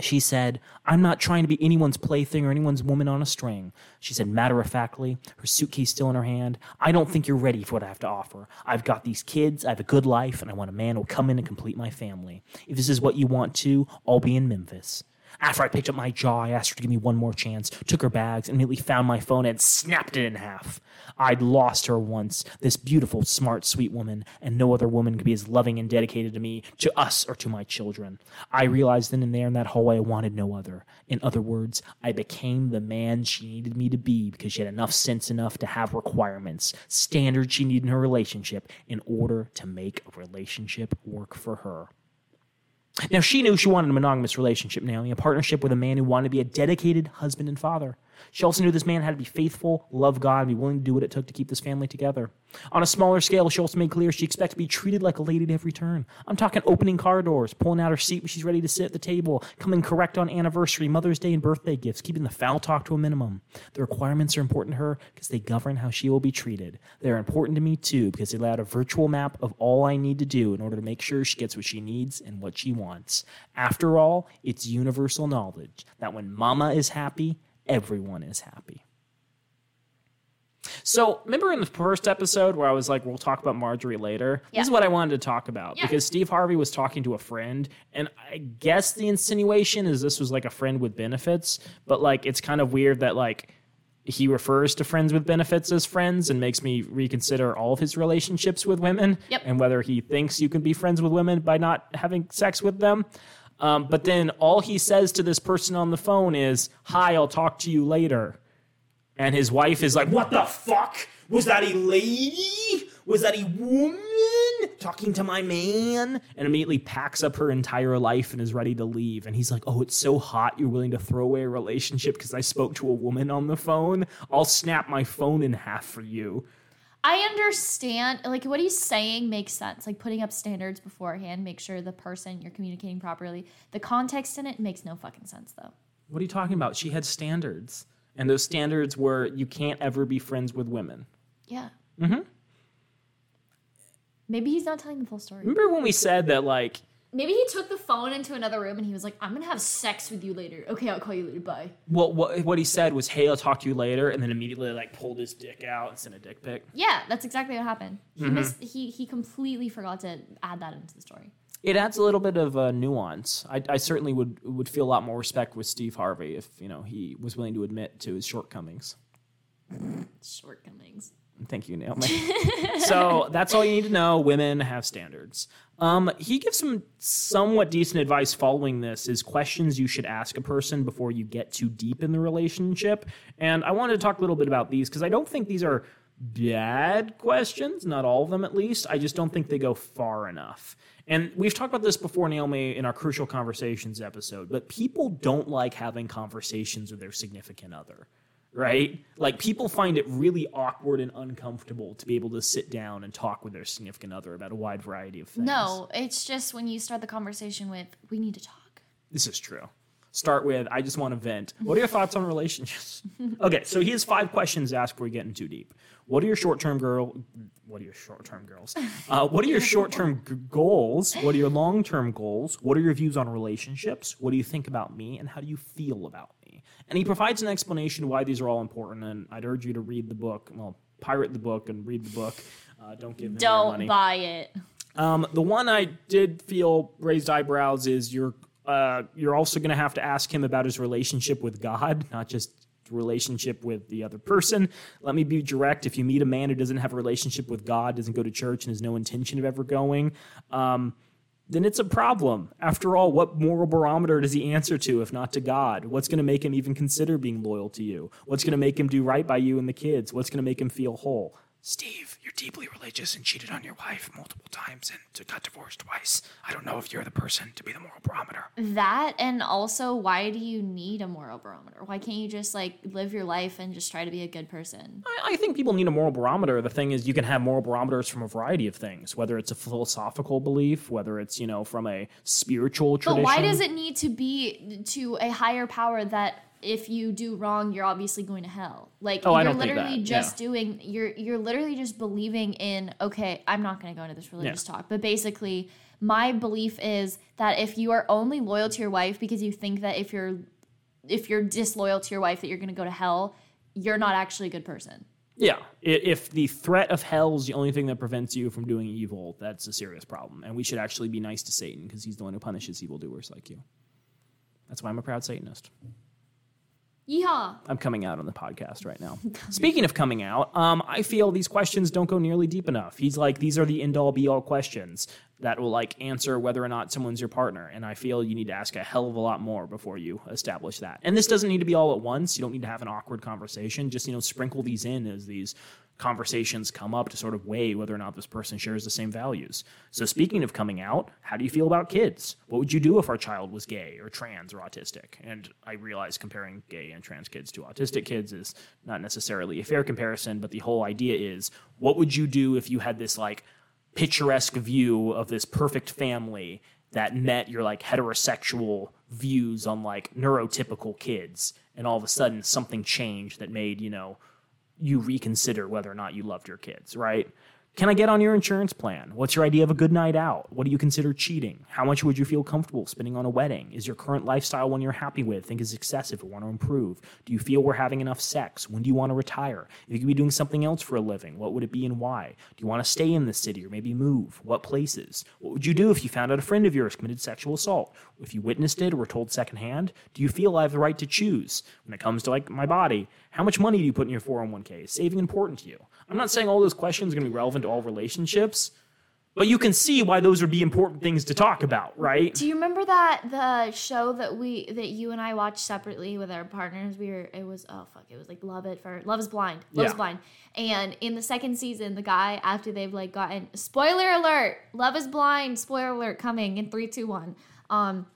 she said, I'm not trying to be anyone's plaything or anyone's woman on a string. She said matter of factly, her suitcase still in her hand. I don't think you're ready for what I have to offer. I've got these kids, I have a good life, and I want a man who'll come in and complete my family. If this is what you want to, I'll be in Memphis. After I picked up my jaw, I asked her to give me one more chance, took her bags, and immediately found my phone and snapped it in half. I'd lost her once, this beautiful, smart, sweet woman, and no other woman could be as loving and dedicated to me, to us, or to my children. I realized then and there in that hallway I wanted no other. In other words, I became the man she needed me to be because she had enough sense enough to have requirements, standards she needed in her relationship in order to make a relationship work for her. Now, she knew she wanted a monogamous relationship, Naomi, a partnership with a man who wanted to be a dedicated husband and father. She also knew this man had to be faithful, love God, and be willing to do what it took to keep this family together. On a smaller scale, also made clear she expects to be treated like a lady at every turn. I'm talking opening car doors, pulling out her seat when she's ready to sit at the table, coming correct on anniversary, Mother's Day, and birthday gifts, keeping the foul talk to a minimum. The requirements are important to her because they govern how she will be treated. They're important to me too because they lay out a virtual map of all I need to do in order to make sure she gets what she needs and what she wants. After all, it's universal knowledge that when mama is happy, everyone is happy. So, remember in the first episode where I was like, we'll talk about Marjorie later? Yeah. This is what I wanted to talk about Yeah. because Steve Harvey was talking to a friend, and I guess the insinuation is this was like a friend with benefits, but like it's kind of weird that like he refers to friends with benefits as friends and makes me reconsider all of his relationships with women Yep. and whether he thinks you can be friends with women by not having sex with them. Um, but then all he says to this person on the phone is, Hi, I'll talk to you later. And his wife is like, What the fuck? Was that a lady? Was that a woman talking to my man? And immediately packs up her entire life and is ready to leave. And he's like, Oh, it's so hot you're willing to throw away a relationship because I spoke to a woman on the phone? I'll snap my phone in half for you. I understand, like what he's saying makes sense. Like putting up standards beforehand, make sure the person you're communicating properly. The context in it makes no fucking sense though. What are you talking about? She had standards, and those standards were you can't ever be friends with women. Yeah. Mm-hmm. Maybe he's not telling the full story. Remember when we said that like Maybe he took the phone into another room and he was like, "I'm gonna have sex with you later." Okay, I'll call you later. Bye. well what what he said was hey I'll talk to you later, and then immediately like pulled his dick out and sent a dick pic. Yeah, that's exactly what happened. He Mm-hmm. missed. He he completely forgot to add that into the story. It adds a little bit of uh, nuance. I, I certainly would would feel a lot more respect with Steve Harvey if you know he was willing to admit to his shortcomings. Shortcomings. Thank you, Naomi. so that's all you need to know. Women have standards. Um, he gives some somewhat decent advice following this is questions you should ask a person before you get too deep in the relationship. And I wanted to talk a little bit about these because I don't think these are bad questions, not all of them at least. I just don't think they go far enough. And we've talked about this before, Naomi, in our Crucial Conversations episode, but people don't like having conversations with their significant other right? Like people find it really awkward and uncomfortable to be able to sit down and talk with their significant other about a wide variety of things. No, it's just when you start the conversation with, "We need to talk." This is true. Start with, I just want to vent. What are your thoughts on relationships? okay, so he has five questions to ask before we get in too deep. What are your short-term girl? What are your short-term girls? Uh, what are your short-term g- goals? What are your long-term goals? What are your views on relationships? What do you think about me? And how do you feel about me? And he provides an explanation why these are all important. And I'd urge you to read the book. Well, pirate the book and read the book. Uh, don't give them Don't buy it. Um, the one I did feel raised eyebrows is you're uh, you're also going to have to ask him about his relationship with God, not just relationship with the other person. Let me be direct. If you meet a man who doesn't have a relationship with God, doesn't go to church, and has no intention of ever going, um, then it's a problem. After all, what moral barometer does he answer to if not to God? What's going to make him even consider being loyal to you? What's going to make him do right by you and the kids? What's going to make him feel whole? Steve, you're deeply religious and cheated on your wife multiple times and got divorced twice. I don't know if you're the person to be the moral barometer. That and also, why do you need a moral barometer? Why can't you just like live your life and just try to be a good person? I, I think people need a moral barometer. The thing is, you can have moral barometers from a variety of things, whether it's a philosophical belief, whether it's, you know, from a spiritual tradition. But why does it need to be to a higher power that if you do wrong, you're obviously going to hell? Like Oh, you're literally just yeah. doing you're you're literally just believing in okay, I'm not going to go into this religious talk, but basically my belief is that if you are only loyal to your wife because you think that if you're if you're disloyal to your wife that you're going to go to hell, you're not actually a good person. Yeah. If the threat of hell is the only thing that prevents you from doing evil, that's a serious problem. And we should actually be nice to Satan because he's the one who punishes evildoers like you. That's why I'm a proud Satanist. Yeehaw. I'm coming out on the podcast right now. Speaking of coming out, um, I feel these questions don't go nearly deep enough. He's like, these are the end all be all questions that will like answer whether or not someone's your partner. And I feel you need to ask a hell of a lot more before you establish that. And this doesn't need to be all at once. You don't need to have an awkward conversation. Just, you know, sprinkle these in as these conversations come up to sort of weigh whether or not this person shares the same values. So, speaking of coming out, how do you feel about kids? What would you do if our child was gay or trans or autistic? And I realize comparing gay and trans kids to autistic kids is not necessarily a fair comparison, but the whole idea is what would you do if you had this like picturesque view of this perfect family that met your like heterosexual views on like neurotypical kids and all of a sudden something changed that made you know you reconsider whether or not you loved your kids, right? Can I get on your insurance plan? What's your idea of a good night out? What do you consider cheating? How much would you feel comfortable spending on a wedding? Is your current lifestyle one you're happy with, think is excessive, or want to improve? Do you feel we're having enough sex? When do you want to retire? If you could be doing something else for a living, what would it be and why? Do you want to stay in the city or maybe move? What places? What would you do if you found out a friend of yours committed sexual assault? If you witnessed it or were told secondhand, do you feel I have the right to choose? When it comes to like my body, how much money do you put in your 401k? Is saving important to you? I'm not saying all those questions are going to be relevant to all relationships, but you can see why those would be important things to talk about, right? Do you remember that the show that we that you and I watched separately with our partners? We were it was oh fuck it was like Love It for Love is Blind. Love is Blind. And in the second season, the guy after they've like gotten spoiler alert, Love is Blind, spoiler alert coming in three, two, one. Um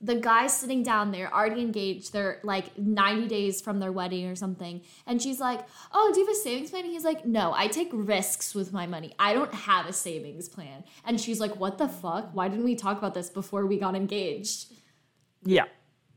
the guy's sitting down there, already engaged. They're like 90 days from their wedding or something. And she's like, Oh, do you have a savings plan? And he's like, No, I take risks with my money. I don't have a savings plan. And she's like, What the fuck? Why didn't we talk about this before we got engaged? Yeah.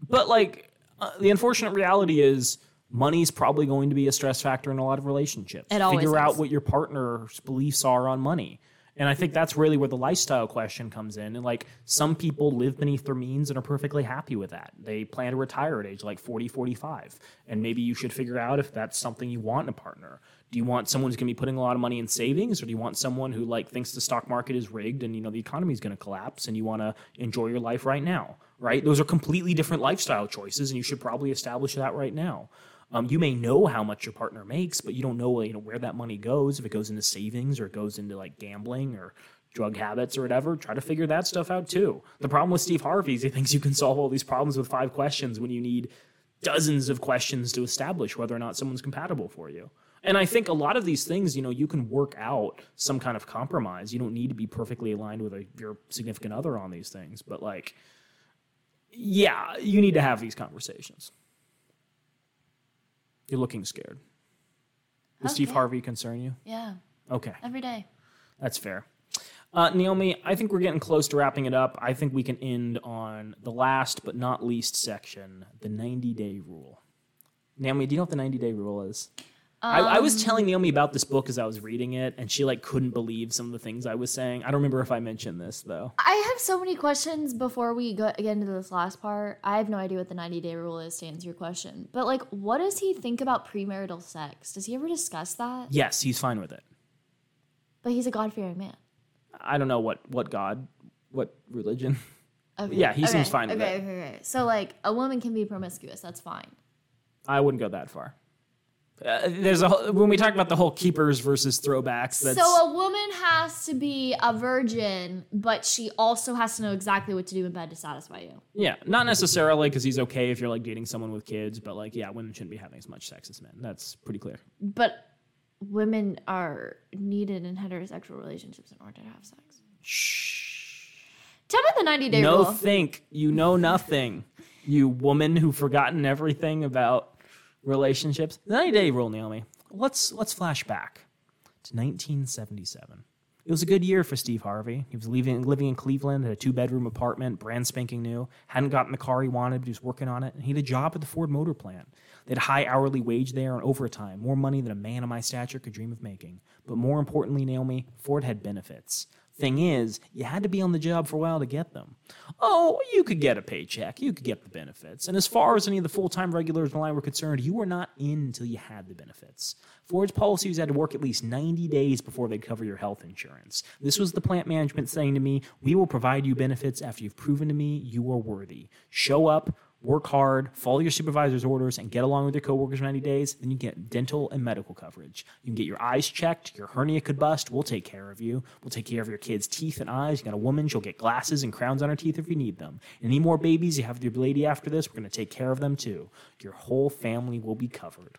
But like uh, the unfortunate reality is money's probably going to be a stress factor in a lot of relationships. It always Figure out what your partner's beliefs are on money. And I think that's really where the lifestyle question comes in. And like some people live beneath their means and are perfectly happy with that. They plan to retire at age like 40, 45. And maybe you should figure out if that's something you want in a partner. Do you want someone who's going to be putting a lot of money in savings or do you want someone who like thinks the stock market is rigged and you know the economy is going to collapse and you want to enjoy your life right now, right? Those are completely different lifestyle choices and you should probably establish that right now. Um, you may know how much your partner makes, but you don't know, you know where that money goes. If it goes into savings or it goes into like gambling or drug habits or whatever, try to figure that stuff out too. The problem with Steve Harvey is he thinks you can solve all these problems with five questions when you need dozens of questions to establish whether or not someone's compatible for you. And I think a lot of these things, you know, you can work out some kind of compromise. You don't need to be perfectly aligned with a, your significant other on these things, but like, yeah, you need to have these conversations. You're looking scared. Does Steve Harvey concern you? Yeah, Okay, every day. that's fair. Uh, Naomi, I think we're getting close to wrapping it up. I think we can end on the last but not least section the 90 day rule. Naomi, do you know what the 90 day rule is? I, I was telling um, Naomi about this book as I was reading it, and she like couldn't believe some of the things I was saying. I don't remember if I mentioned this though. I have so many questions before we go, get into this last part. I have no idea what the 90 day rule is to answer your question. But, like, what does he think about premarital sex? Does he ever discuss that? Yes, he's fine with it. But he's a God fearing man. I don't know what what God, what religion. Okay. Yeah, he seems Okay, fine with okay, it. Okay, okay. So, like, a woman can be promiscuous. That's fine. I wouldn't go that far. Uh, there's a when we talk about the whole keepers versus throwbacks. That's, So, a woman has to be a virgin, but she also has to know exactly what to do in bed to satisfy you. Yeah, not necessarily because he's okay if you're like dating someone with kids, but like, yeah, women shouldn't be having as much sex as men. That's pretty clear. But women are needed in heterosexual relationships in order to have sex. Shh. Tell me the 90 day No, rule. No think you know nothing, you woman who've forgotten everything about relationships. The 90 day rule, Naomi. Let's let's flash back to 1977. It was a good year for Steve Harvey. He was leaving, living in Cleveland at a two bedroom apartment, brand spanking new. Hadn't gotten the car he wanted, but he was working on it. And he had a job at the Ford Motor Plant. They had a high hourly wage there and overtime, more money than a man of my stature could dream of making. But more importantly, Naomi, Ford had benefits. Thing is, you had to be on the job for a while to get them. Oh, you could get a paycheck, you could get the benefits. And as far as any of the full time regulars in the line were concerned, you were not in until you had the benefits. Ford's you had to work at least 90 days before they'd cover your health insurance. This was the plant management saying to me, We will provide you benefits after you've proven to me you are worthy. Show up, work hard, follow your supervisor's orders, and get along with your coworkers for 90 days, then you get dental and medical coverage. You can get your eyes checked, your hernia could bust, we'll take care of you. We'll take care of your kids' teeth and eyes. You got a woman, she'll get glasses and crowns on her teeth if you need them. Any more babies you have with your lady after this, we're to take care of them too. Your whole family will be covered.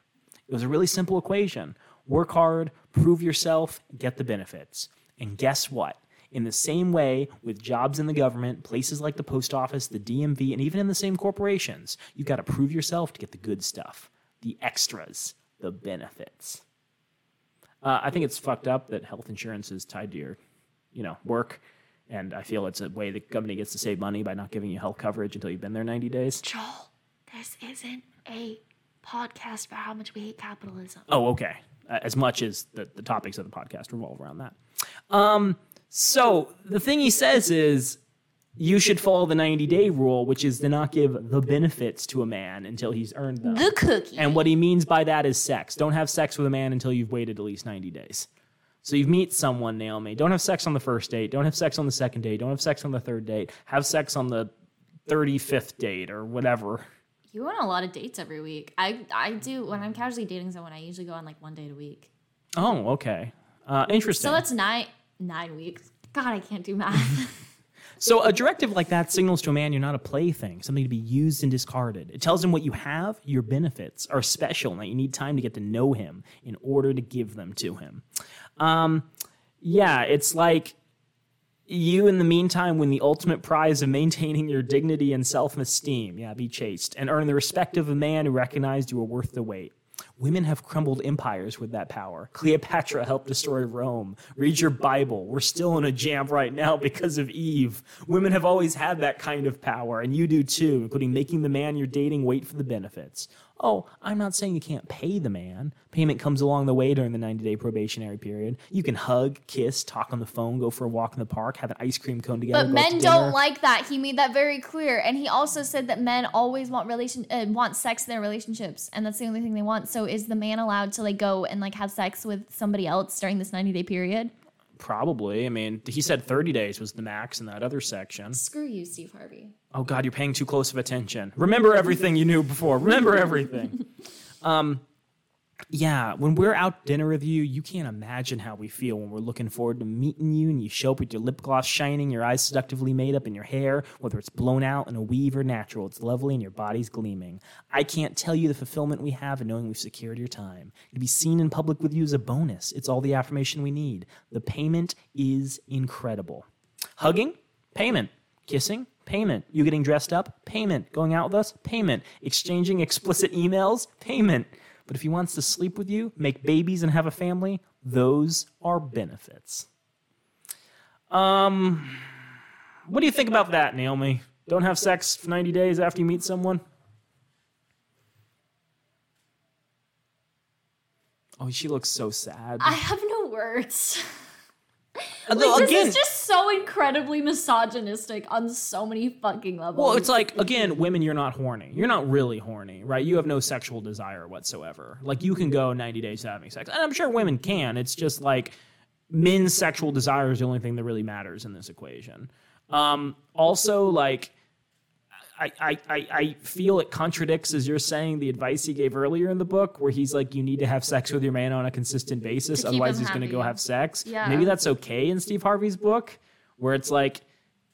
It was a really simple equation. Work hard, prove yourself, get the benefits. And guess what? In the same way, with jobs in the government, places like the post office, the DMV, and even in the same corporations, you've got to prove yourself to get the good stuff, the extras, the benefits. Uh, I think it's fucked up that health insurance is tied to your, you know, work, and I feel it's a way the company gets to save money by not giving you health coverage until you've been there 90 days. Joel, this isn't a podcast about how much we hate capitalism. Oh, okay. As much as the, the topics of the podcast revolve around that. Um, so the thing he says is you should follow the 90 day rule, which is to not give the benefits to a man until he's earned them. The cookie. And what he means by that is sex. Don't have sex with a man until you've waited at least 90 days. So you meet someone, Naomi. Don't have sex on the first date. Don't have sex on the second date. Don't have sex on the third date. Have sex on the 35th date or whatever. you go on a lot of dates every week. I I do when I'm casually dating someone. I usually go on like one date a week. Oh, okay. Uh, interesting. So that's nine nine weeks. God, I can't do math. So a directive like that signals to a man you're not a plaything, something to be used and discarded. It tells him what you have, your benefits are special, and that you need time to get to know him in order to give them to him. Um, yeah, it's like You, in the meantime, win the ultimate prize of maintaining your dignity and self esteem. Yeah, be chaste. And earn the respect of a man who recognized you were worth the wait. Women have crumbled empires with that power. Cleopatra helped destroy Rome. Read your Bible. We're still in a jam right now because of Eve. Women have always had that kind of power, and you do too, including making the man you're dating wait for the benefits. Oh, I'm not saying you can't pay the man. Payment comes along the way during the 90 day probationary period. You can hug, kiss, talk on the phone, go for a walk in the park, have an ice cream cone together. But out to men don't like that. He made that very clear, and he also said that men always want relation uh, want sex in their relationships, and that's the only thing they want. So, is the man allowed to like go and like have sex with somebody else during this ninety day period? Probably. I mean, he said 30 days was the max in that other section. Screw you, Steve Harvey. Oh God, you're paying too close of attention. Remember everything you knew before. Remember everything. um, yeah, when we're out dinner with you, you can't imagine how we feel when we're looking forward to meeting you and you show up with your lip gloss shining, your eyes seductively made up, and your hair, whether it's blown out in a weave or natural, it's lovely and your body's gleaming. I can't tell you the fulfillment we have in knowing we've secured your time. To be seen in public with you is a bonus. It's all the affirmation we need. The payment is incredible. Hugging? Payment. Kissing? Payment. You getting dressed up? Payment. Going out with us? Payment. Exchanging explicit emails? Payment. But if he wants to sleep with you, make babies, and have a family, those are benefits. Um, what do you think about that, Naomi? Don't have sex for 90 days after you meet someone? Oh, she looks so sad. I have no words. Like, again, this is just so incredibly misogynistic on so many fucking levels. Well, it's like again, women, you're not horny. You're not really horny, right? You have no sexual desire whatsoever. Like you can go 90 days without having sex, and I'm sure women can. It's just like men's sexual desire is the only thing that really matters in this equation. Um, also, like. I, I, I I feel it contradicts, as you're saying, the advice he gave earlier in the book, where he's like, you need to have sex with your man on a consistent basis, otherwise he's going to go have sex. Yeah. Maybe that's okay in Steve Harvey's book, where it's like,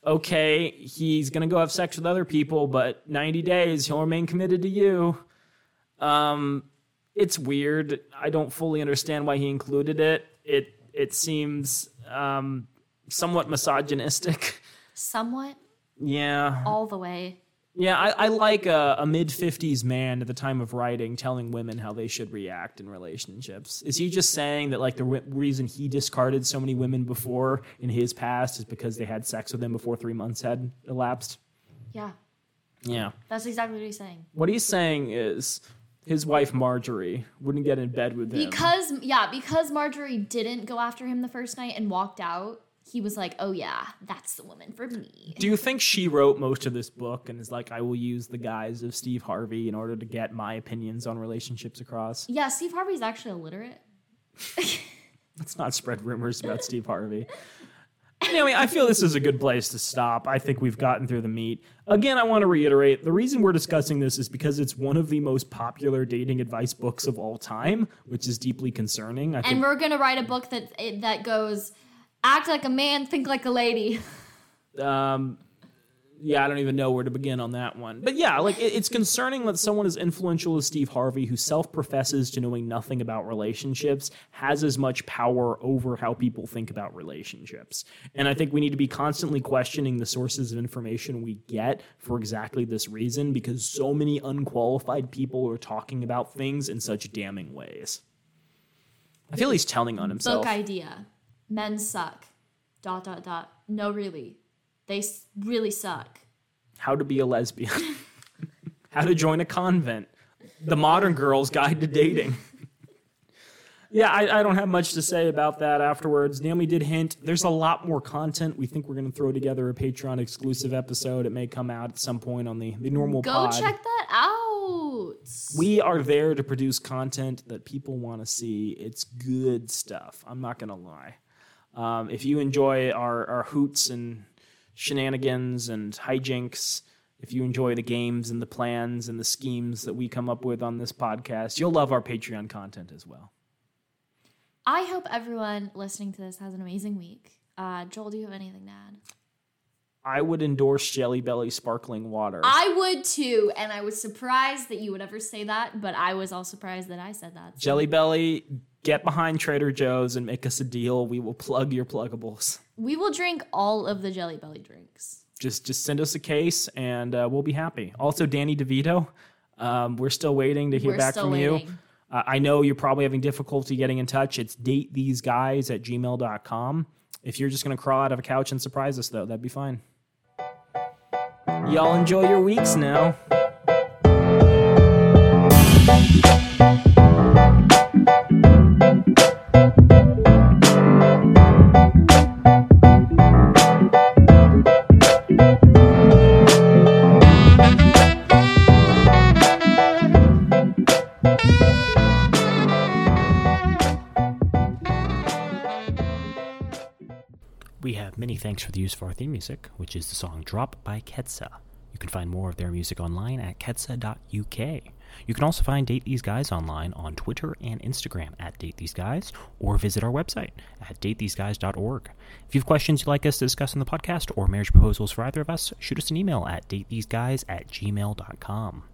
okay, he's gonna go have sex with other people, but 90 days he'll remain committed to you. Um, it's weird. I don't fully understand why he included it. It it seems um, somewhat misogynistic. somewhat yeah, all the way. Yeah. I, I like a, a mid 50s man at the time of writing telling women how they should react in relationships. Is he just saying that like the re- reason he discarded so many women before in his past is because they had sex with him before three months had elapsed? Yeah, Yeah. that's exactly what he's saying. What he's saying is his wife Marjorie wouldn't get in bed with him. Because yeah, because Marjorie didn't go after him the first night and walked out, he was like, "Oh yeah, that's the woman for me." Do you think she wrote most of this book and is like, I will use the guise of Steve Harvey in order to get my opinions on relationships across? Yeah, Steve Harvey's actually illiterate. Let's not spread rumors about Steve Harvey. Anyway, I feel this is a good place to stop. I think we've gotten through the meat. Again, I want to reiterate the reason we're discussing this is because it's one of the most popular dating advice books of all time, which is deeply concerning. I think And we're gonna write a book that eh, that goes, "Act like a man, think like a lady." um, yeah, I don't even know where to begin on that one. But yeah, like it, it's concerning that someone as influential as Steve Harvey, who self professes to knowing nothing about relationships, has as much power over how people think about relationships. And I think we need to be constantly questioning the sources of information we get for exactly this reason, because so many unqualified people are talking about things in such damning ways. I feel he's telling on himself. Book idea: Men suck. Dot dot dot. No, really, they really suck. How to be a lesbian. How to join a convent. The modern girl's guide to dating. yeah, I, I don't have much to say about that afterwards. Naomi did hint there's a lot more content. We think we're going to throw together a Patreon exclusive episode. It may come out at some point on the, the normal Go pod. check that out. We are there to produce content that people want to see. It's good stuff. I'm not going to lie. Um, if you enjoy our, our hoots and shenanigans and hijinks, if you enjoy the games and the plans and the schemes that we come up with on this podcast, you'll love our Patreon content as well. I hope everyone listening to this has an amazing week. Uh, Joel, do you have anything to add? I would endorse Jelly Belly sparkling water. I would too, and I was surprised that you would ever say that, but I was all surprised that I said that. so- Jelly Belly, get behind Trader Joe's and make us a deal. We will plug your pluggables. We will drink all of the Jelly Belly drinks. Just just send us a case and uh, we'll be happy. Also, Danny DeVito, um, we're still waiting to hear We're back from you. Uh, I know you're probably having difficulty getting in touch. It's datetheseguys at gmail.com. If you're just going to crawl out of a couch and surprise us, though, that'd be fine. Y'all enjoy your weeks now. Thanks for the use of our theme music, which is the song Drop by Ketsa. You can find more of their music online at ketsa.uk. You can also find Date These Guys online on Twitter and Instagram at Date These Guys, or visit our website at datetheseguys.org. If you have questions you'd like us to discuss on the podcast or marriage proposals for either of us, shoot us an email at datetheseguys at gmail.com.